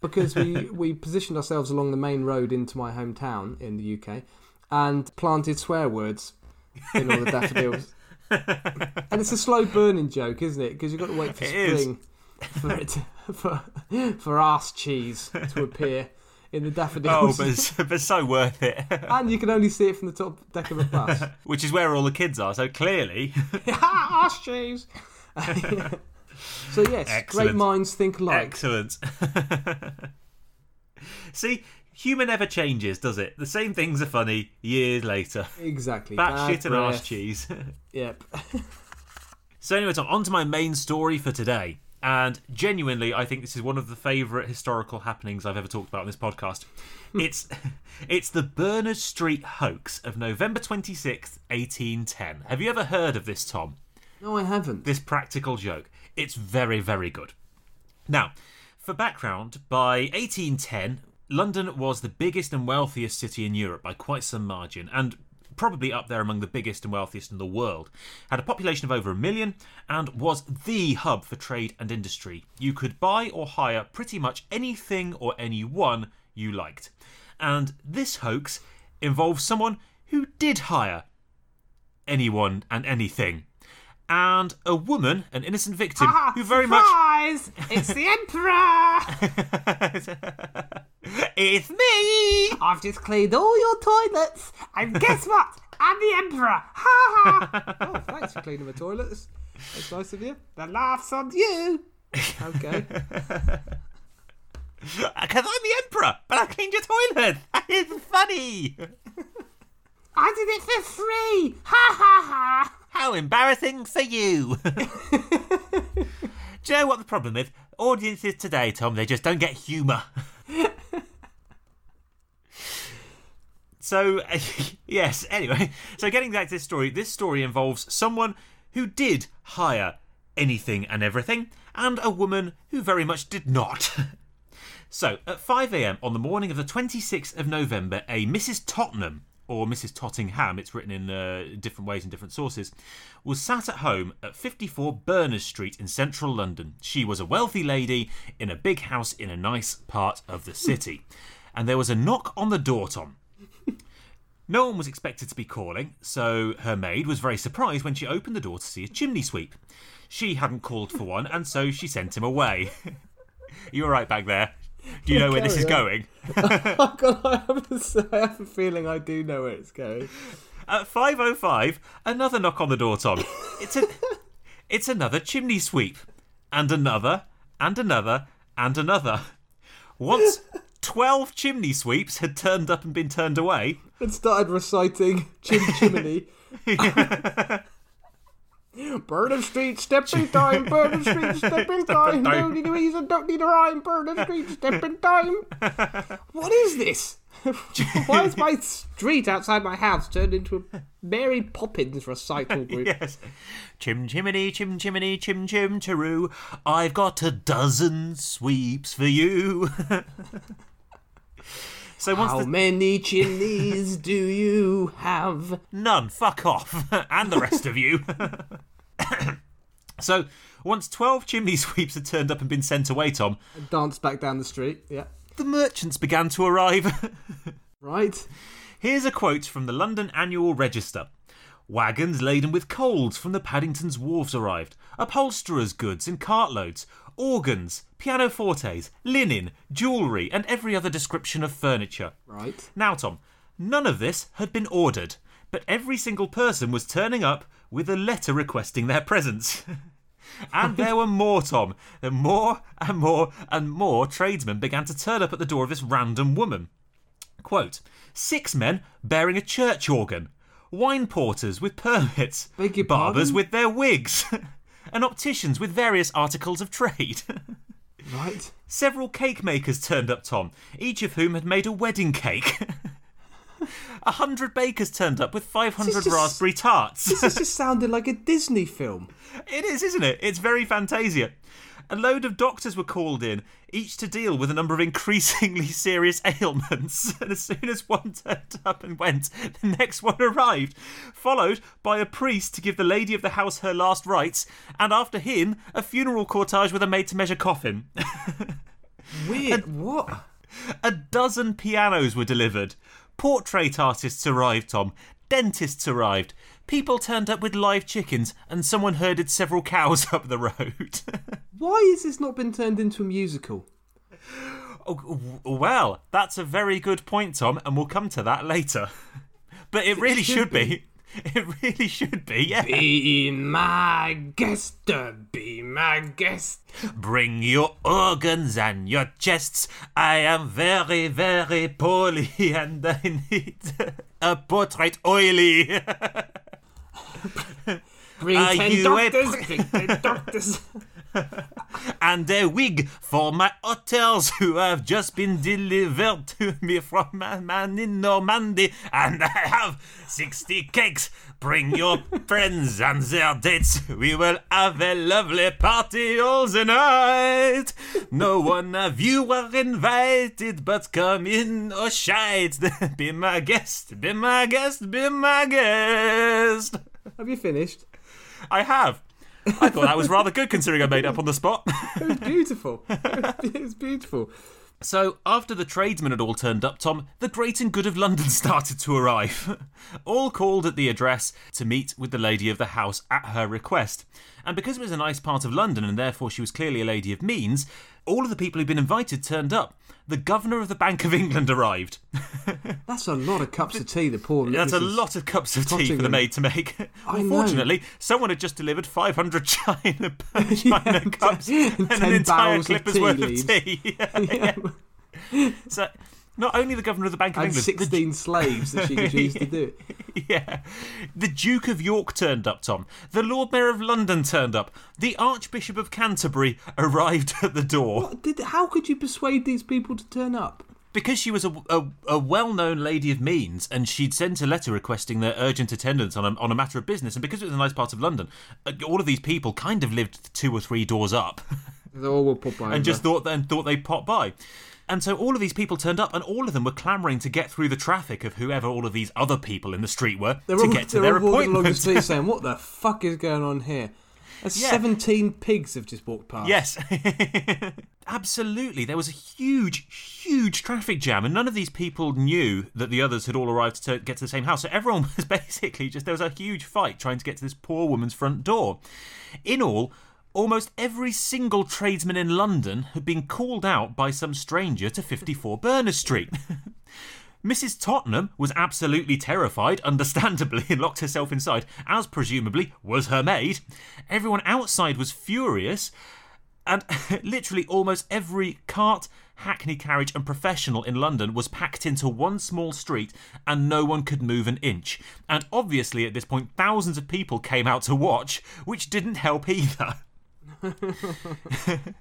because we, we positioned ourselves along the main road into my hometown in the UK and planted swear words in all the daffodils. And it's a slow burning joke, isn't it? Because you've got to wait for It spring for it to, for for ass cheese to appear in the oh, daffodils. but, it's- but so worth it. and you can only see it from the top deck of a bus. Which is where all the kids are, so clearly. ass cheese. so yes, great minds think alike. Excellent. See, humour never changes, does it? The same things are funny years later. Exactly. Bat shit and arse cheese. Yep. So anyway, Tom, on to my main story for today. And genuinely, I think this is one of the favourite historical happenings I've ever talked about on this podcast. Hmm. it's it's the Berners Street hoax of November 26th, 1810. Have you ever heard of this, Tom? No, I haven't. This practical joke. It's very, very good. Now, for background, by 1810, London was the biggest and wealthiest city in Europe by quite some margin, and probably up there among the biggest and wealthiest in the world. Had a population of over a million and was the hub for trade and industry. You could buy or hire pretty much anything or anyone you liked. And this hoax involves someone who did hire anyone and anything. And a woman, an innocent victim, Ah, who very much. Surprise! It's the Emperor! it's me! I've just cleaned all your toilets, and guess what? I'm the Emperor! Ha ha! Oh, thanks for cleaning the toilets. That's nice of you. The laugh's on you! Okay. Because I'm the Emperor, but I cleaned your toilet! That is funny! I did it for free! Ha ha ha! How embarrassing for you! Do you know what the problem is? Audiences today, Tom, they just don't get humour. so, yes, anyway, so getting back to this story, this story involves someone who did hire anything and everything, and a woman who very much did not. So, at 5am on the morning of the 26th of November, a Mrs. Tottenham, or Mrs. Tottingham, it's written in uh, different ways in different sources, was sat at home at 54 Berners Street in central London. She was a wealthy lady in a big house in a nice part of the city. And there was a knock on the door, Tom. No one was expected to be calling, so her maid was very surprised when she opened the door to see a chimney sweep. She hadn't called for one, and so she sent him away. you were right back there. Do you know where this is going? Oh God, I have, say, I have a feeling I do know where it's going. At 5.05, another knock on the door, Tom. It's, a, it's another chimney sweep. And another, and another, and another. Once 12 chimney sweeps had turned up and been turned away, And started reciting Chim Chimney. Berners Street, stepping time, Berners Street, stepping time. time. Don't need a reason, don't need a rhyme, Berners Street, stepping time. What is this? Why is my street outside my house turned into a Mary Poppins recital group? yes. Chim chimney, chim chimney, chim chim chiroo. I've got a dozen sweeps for you. so once How the many chimneys do you have? None. Fuck off. and the rest of you. so, once 12 chimney sweeps had turned up and been sent away, Tom, danced back down the street. Yeah. the merchants began to arrive. Right. Here's a quote from the London Annual Register. Wagons laden with coals from the Paddington's wharves arrived, upholsterers' goods in cartloads, organs, pianofortes, linen, jewellery, and every other description of furniture. Right. Now, Tom, none of this had been ordered, but every single person was turning up with a letter requesting their presence. and there were more, Tom. And more and more and more tradesmen began to turn up at the door of this random woman. Quote Six men bearing a church organ, wine porters with permits, barbers pardon? with their wigs, and opticians with various articles of trade. Right. Several cake makers turned up, Tom, each of whom had made a wedding cake. A hundred bakers turned up with 500 This is- raspberry tarts. This just sounded like a Disney film. it is, isn't it? It's very Fantasia. A load of doctors were called in, each to deal with a number of increasingly serious ailments. And as soon as one turned up and went, the next one arrived, followed by a priest to give the lady of the house her last rites, and after him, a funeral cortege with a made to measure coffin. Weird. And what? A dozen pianos were delivered. Portrait artists arrived, Tom. Dentists arrived. People turned up with live chickens, and someone herded several cows up the road. Why has this not been turned into a musical? oh, well, that's a very good point, Tom, and we'll come to that later. But it really should should be. It really should be, yeah. Be my guest, uh, be my guest. Bring your organs and your chests. I am very, very poorly, and I need a portrait oily. Bring Are ten you a doctors, pri- bring ten doctors. and a wig for my hotels who have just been delivered to me from a man in Normandy. And I have 60 cakes. Bring your friends and their dates. We will have a lovely party all the night. No one of you are invited, but come in or shite. Be my guest, be my guest, be my guest. Have you finished? I have. I thought that was rather good considering I made it up on the spot. It was beautiful. it was beautiful. So, after the tradesmen had all turned up, Tom, the great and good of London started to arrive. all called at the address to meet with the lady of the house at her request. And because it was a nice part of London and therefore she was clearly a lady of means, all of the people who'd been invited turned up. The governor of the Bank of England arrived. That's a lot of cups of tea. The poor. That's a lot of cups of tea for the maid to make. Unfortunately, someone had just delivered 500 china, china cups and an 10 entire clipper's tea worth leaves. of tea. Yeah. So, not only the governor of the Bank of And England, the- sixteen slaves that she could use to do it. yeah, the Duke of York turned up. Tom, the Lord Mayor of London turned up. The Archbishop of Canterbury arrived at the door. What did? How could you persuade these people to turn up? because she was a, a, a well-known lady of means and she'd sent a letter requesting their urgent attendance on a, on a matter of business and because it was a nice part of london uh, all of these people kind of lived two or three doors up They all will pop by. and just thought and thought they'd pop by and so all of these people turned up and all of them were clamouring to get through the traffic of whoever all of these other people in the street were they're to all, get to their all walking along the street saying, "What the fuck is going on here?" Yeah. Seventeen pigs have just walked past. Yes, absolutely. There was a huge, huge traffic jam, and none of these people knew that the others had all arrived to get to the same house. So everyone was basically just there was a huge fight trying to get to this poor woman's front door. In all, almost every single tradesman in London had been called out by some stranger to 54 Berners Street. Mrs. Tottenham was absolutely terrified, understandably, and locked herself inside, as presumably was her maid. Everyone outside was furious, and literally almost every cart, hackney carriage, and professional in London was packed into one small street, and no one could move an inch. And obviously, at this point, thousands of people came out to watch, which didn't help either.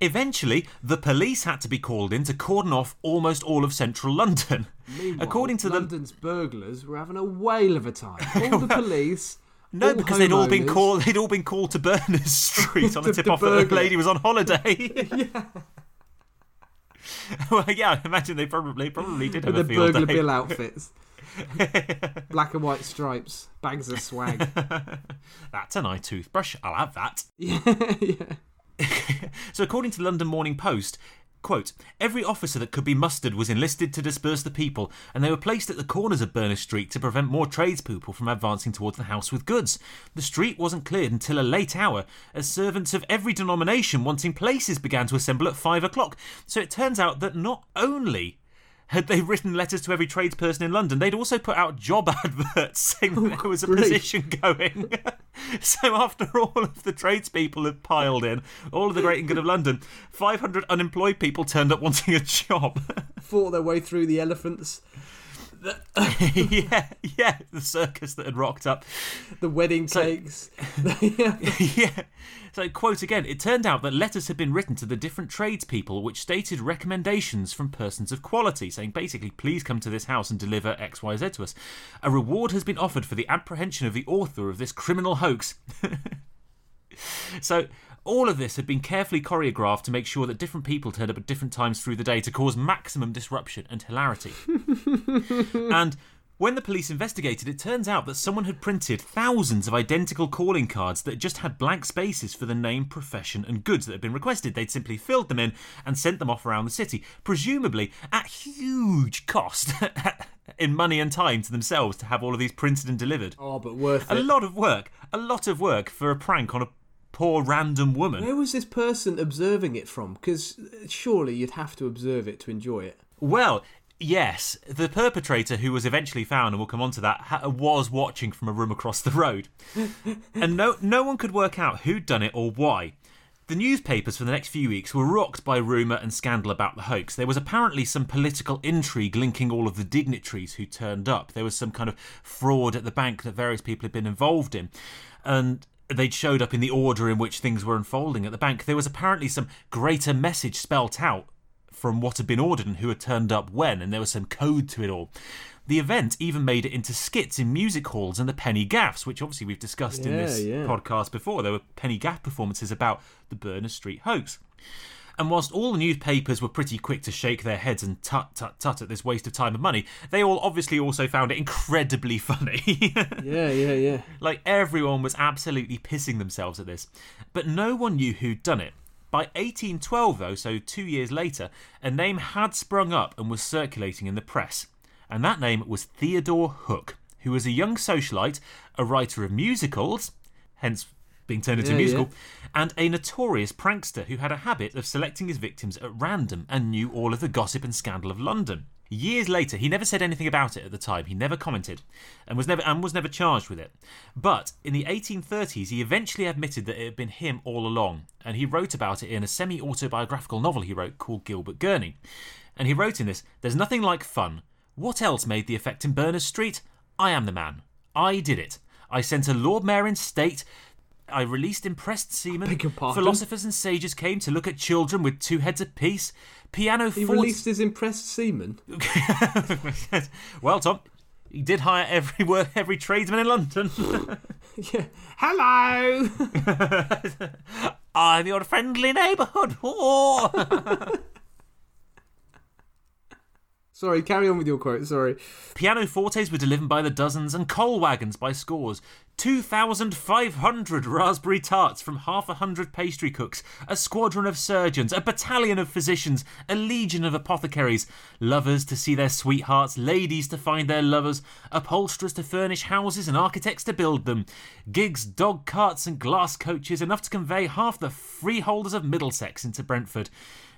Eventually, the police had to be called in to cordon off almost all of central London. Meanwhile, According to the London's burglars were having a whale of a time. All the police. No, all because they'd all been called. They'd all been called to Berners Street on the tip off that the lady was on holiday. well, yeah, I imagine they probably probably did have The a field burglar day. bill outfits. Black and white stripes, bags of swag. That's an eye toothbrush. I'll have that. yeah, yeah. So, according to the London Morning Post, quote, every officer that could be mustered was enlisted to disperse the people, and they were placed at the corners of Berners Street to prevent more tradespeople from advancing towards the house with goods. The street wasn't cleared until a late hour, as servants of every denomination wanting places began to assemble at five o'clock. So it turns out that not only had they written letters to every tradesperson in London, they'd also put out job adverts saying that oh, there was a great. position going. so after all of the tradespeople had piled in, all of the great and good of London, 500 unemployed people turned up wanting a job. Fought their way through the elephants, yeah, yeah, the circus that had rocked up. the wedding cakes. yeah. yeah. So, quote again, it turned out that letters had been written to the different tradespeople which stated recommendations from persons of quality, saying basically, please come to this house and deliver XYZ to us. A reward has been offered for the apprehension of the author of this criminal hoax. so, all of this had been carefully choreographed to make sure that different people turned up at different times through the day to cause maximum disruption and hilarity. and when the police investigated, it turns out that someone had printed thousands of identical calling cards that just had blank spaces for the name, profession, and goods that had been requested. They'd simply filled them in and sent them off around the city, presumably at huge cost in money and time to themselves to have all of these printed and delivered. Oh, but worth A it. lot of work, a lot of work for a prank on a poor random woman. Where was this person observing it from? Because uh, surely you'd have to observe it to enjoy it. Well, yes, the perpetrator who was eventually found, and we'll come on to that, ha- was watching from a room across the road. and no, no one could work out who'd done it or why. The newspapers for the next few weeks were rocked by rumour and scandal about the hoax. There was apparently some political intrigue linking all of the dignitaries who turned up. There was some kind of fraud at the bank that various people had been involved in. And they'd showed up in the order in which things were unfolding at the bank. There was apparently some greater message spelt out from what had been ordered and who had turned up when, and there was some code to it all. The event even made it into skits in music halls and the penny gaffs, which obviously we've discussed in this yeah. podcast before. There were penny gaff performances about the Berners Street hoax. And whilst all the newspapers were pretty quick to shake their heads and tut tut tut at this waste of time and money, they all obviously also found it incredibly funny. Yeah, yeah, yeah. Like everyone was absolutely pissing themselves at this. But no one knew who'd done it. By 1812, though, so two years later, a name had sprung up and was circulating in the press. And that name was Theodore Hook, who was a young socialite, a writer of musicals, hence being turned into a Yeah, musical, and a notorious prankster who had a habit of selecting his victims at random and knew all of the gossip and scandal of London. Years later, he never said anything about it at the time. He never commented, and was never and was never charged with it. But in the 1830s, he eventually admitted that it had been him all along, and he wrote about it in a semi-autobiographical novel he wrote called Gilbert Gurney. And he wrote in this, "There's nothing like fun. What else made the effect in Berners Street? I am the man. I did it. I sent a Lord Mayor in state." I released impressed seamen. Beg your pardon? Philosophers and sages came to look at children with two heads apiece. Piano He fort- released his impressed seamen. well, Tom, he did hire every every tradesman in London. Yeah. Hello. I'm your friendly neighbourhood. Sorry, carry on with your quote. Sorry. Pianofortes were delivered by the dozens and coal wagons by scores. 2,500 raspberry tarts from half a hundred pastry cooks, a squadron of surgeons, a battalion of physicians, a legion of apothecaries, lovers to see their sweethearts, ladies to find their lovers, upholsterers to furnish houses, and architects to build them, gigs, dog carts, and glass coaches, enough to convey half the freeholders of Middlesex into Brentford.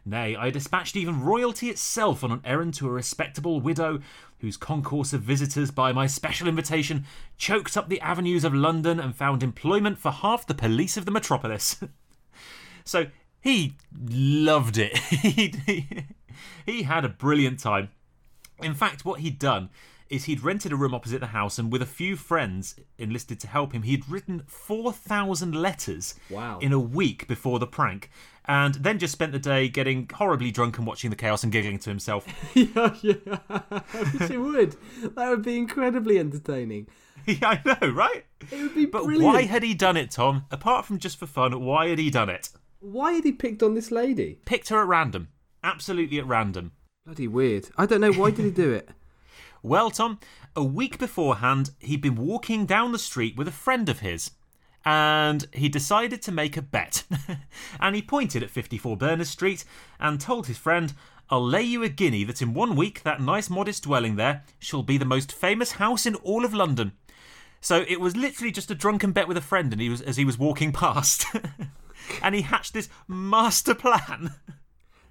Nay, I dispatched even royalty itself on an errand to a respectable widow, whose concourse of visitors, by my special invitation, choked up the avenues of London and found employment for half the police of the metropolis. so he loved it. he, had a brilliant time. In fact, what he'd done is he'd rented a room opposite the house and with a few friends enlisted to help him he'd written 4000 letters Wow. in a week before the prank and then just spent the day getting horribly drunk and watching the chaos and giggling to himself yeah, yeah. I would. That would be incredibly entertaining. yeah i know right It would be but brilliant. why had he done it tom apart from just for fun why had he done it Why had he picked on this lady? picked her at random absolutely at random Bloody weird. I don't know. Why did he do it? Well, Tom, a week beforehand, he'd been walking down the street with a friend of his. And he decided to make a bet. and he pointed at 54 Berners Street and told his friend, I'll lay you a guinea that in one week that nice modest dwelling there shall be the most famous house in all of London. So it was literally just a drunken bet with a friend and he was as he was walking past. and he hatched this master plan.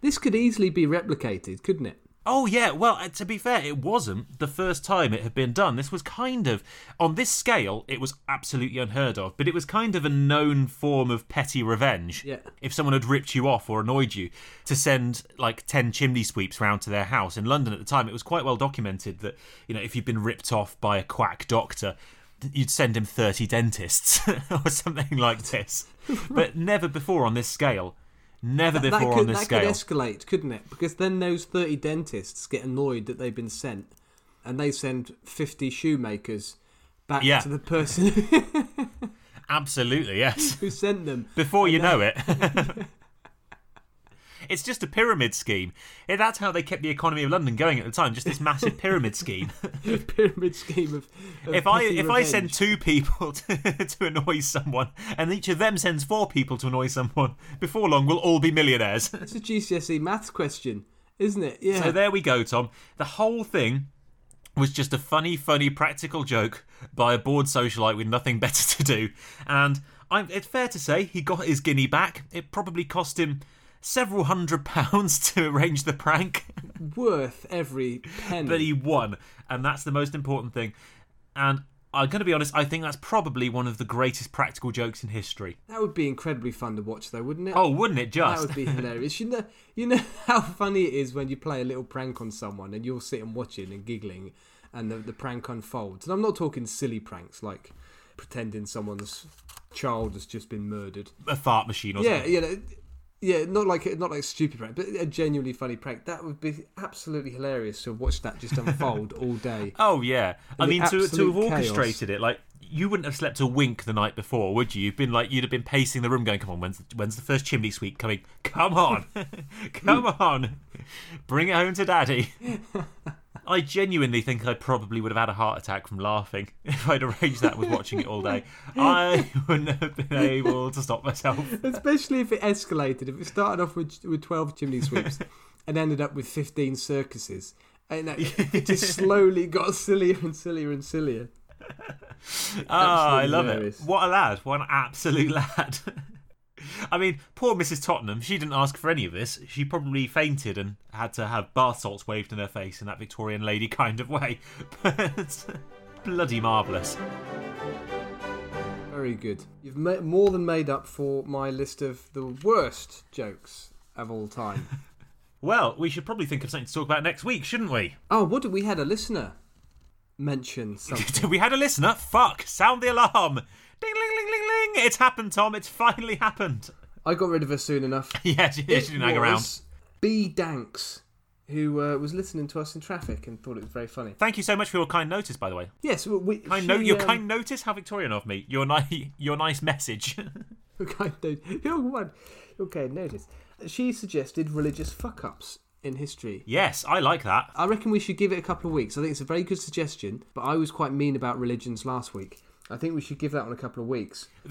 This could easily be replicated, couldn't it? Oh yeah, well uh, to be fair, it wasn't the first time it had been done. This was kind of on this scale, it was absolutely unheard of, but it was kind of a known form of petty revenge. Yeah. If someone had ripped you off or annoyed you, to send like 10 chimney sweeps round to their house in London at the time, it was quite well documented that, you know, if you'd been ripped off by a quack doctor, you'd send him 30 dentists or something like this. but never before on this scale. Never that before could, on this that scale. could escalate, couldn't it? Because then those 30 dentists get annoyed that they've been sent and they send 50 shoemakers back Yeah. to the person Absolutely, yes. who sent them. before you know it. it's just a pyramid scheme. That's how they kept the economy of London going at the time. Just this massive pyramid scheme. pyramid scheme of, of if I if I send two people to, to annoy someone, and each of them sends four people to annoy someone, before long we'll all be millionaires. It's a GCSE maths question, isn't it? Yeah. So there we go, Tom. The whole thing was just a funny, funny practical joke by a bored socialite with nothing better to do. And I'm, it's fair to say he got his guinea back. It probably cost him several hundred pounds to arrange the prank, Worth every penny. but he won. And that's the most important thing. And I'm going to be honest, I think that's probably one of the greatest practical jokes in history. That would be incredibly fun to watch, though, wouldn't it? Oh, wouldn't it just? that would be hilarious. You know, you know how funny it is when you play a little prank on someone and you're sitting watching and giggling, and the, the prank unfolds. And I'm not talking silly pranks like pretending someone's child has just been murdered. a fart machine or Yeah, something. you know, yeah, not like not like a stupid prank, but a genuinely funny prank. That would be absolutely hilarious to watch that just unfold all day. Oh yeah, I mean to to have chaos. orchestrated it like you wouldn't have slept a wink the night before, would you? You've been like you'd have been pacing the room, going, "Come on, when's the, when's the first chimney sweep coming? Come on, come on, bring it home to daddy." I genuinely think I probably would have had a heart attack from laughing if I'd arranged that with watching it all day. I wouldn't have been able to stop myself. Especially if it escalated. If it started off with with twelve chimney sweeps and ended up with fifteen circuses, and it it just slowly got sillier and sillier and sillier. Ah, I love hilarious. it. What a lad. What an absolute lad. I mean, poor Mrs. Tottenham, she didn't ask for any of this. She probably fainted and had to have bath salts waved in her face in that Victorian lady kind of way. But bloody marvellous. Very good. You've ma- more than made up for my list of the worst jokes of all time. Well, we should probably think of something to talk about next week, shouldn't we? oh, what did we had a listener mention something? we had a listener. Fuck! Sound the alarm! Ding, ling, ling, ling, ling! It's happened, Tom. It's finally happened. I got rid of her soon enough. yeah, she, she didn't hang around. B Danks, who uh, was listening to us in traffic and thought it was very funny. Thank you so much for your kind notice, by the way. Yes, we. Kind she, note, your um, kind notice. How Victorian of me. Your nice, your nice message. Your kind note. Your one. Your kind notice. She suggested religious fuck ups in history. Yes, I like that. I reckon we should give it a couple of weeks. I think it's a very good suggestion, but I was quite mean about religions last week. I think we should give that one a couple of weeks.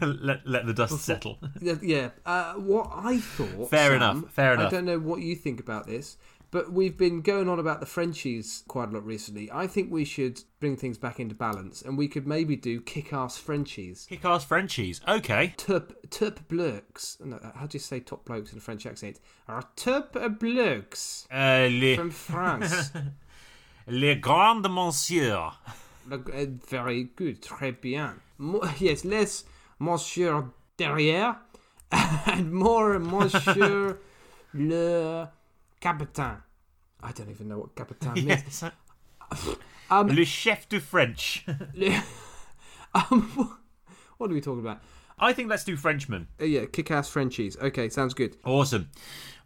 let, let the dust settle. Yeah. Uh, what I thought. Fair Sam, enough, fair enough. I don't know what you think about this, but we've been going on about the Frenchies quite a lot recently. I think we should bring things back into balance, and we could maybe do kick-ass Frenchies. Kick ass Frenchies. Okay. Top top blokes. No, how do you say top blokes in a French accent? Uh, top blokes Uh, les, from France. les grands monsieur. Look, uh, very good, très bien. Mo- yes, less Monsieur derrière and more Monsieur le Capitaine. I don't even know what Capitaine means. Yes. Um, Le chef de French. um, what are we talking about? I think let's do Frenchman. Uh, yeah, kick-ass Frenchies. Okay, sounds good. Awesome.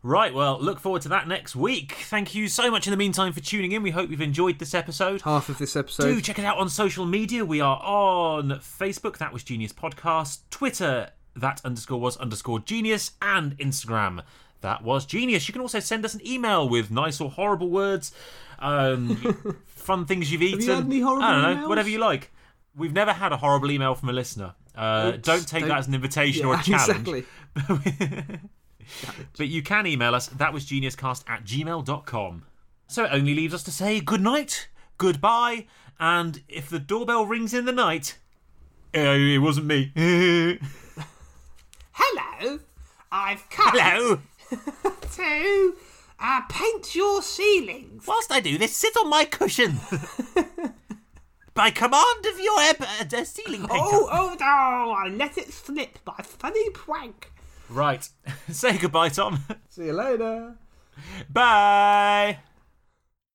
Right, well, look forward to that next week. Thank you so much in the meantime for tuning in. We hope you've enjoyed this episode. Half of this episode. Do check it out on social media. We are on Facebook, that was Genius Podcast, Twitter, that underscore was underscore genius, and Instagram, that was genius. You can also send us an email with nice or horrible words, um, fun things you've eaten. you any horrible I don't know, emails? whatever you like. We've never had a horrible email from a listener. Uh, Oops, don't take don't- that as an invitation or a challenge. exactly. But you can email us. That was geniuscast at gmail.com. So it only leaves us to say good night, goodbye, and if the doorbell rings in the night, uh, it wasn't me. Hello, I've come Hello. to uh, paint your ceilings. Whilst I do this, sit on my cushion. By command of your eb- uh, ceiling painter. Oh, oh no! I let it slip by funny prank. Right. Say goodbye, Tom. See you later. Bye.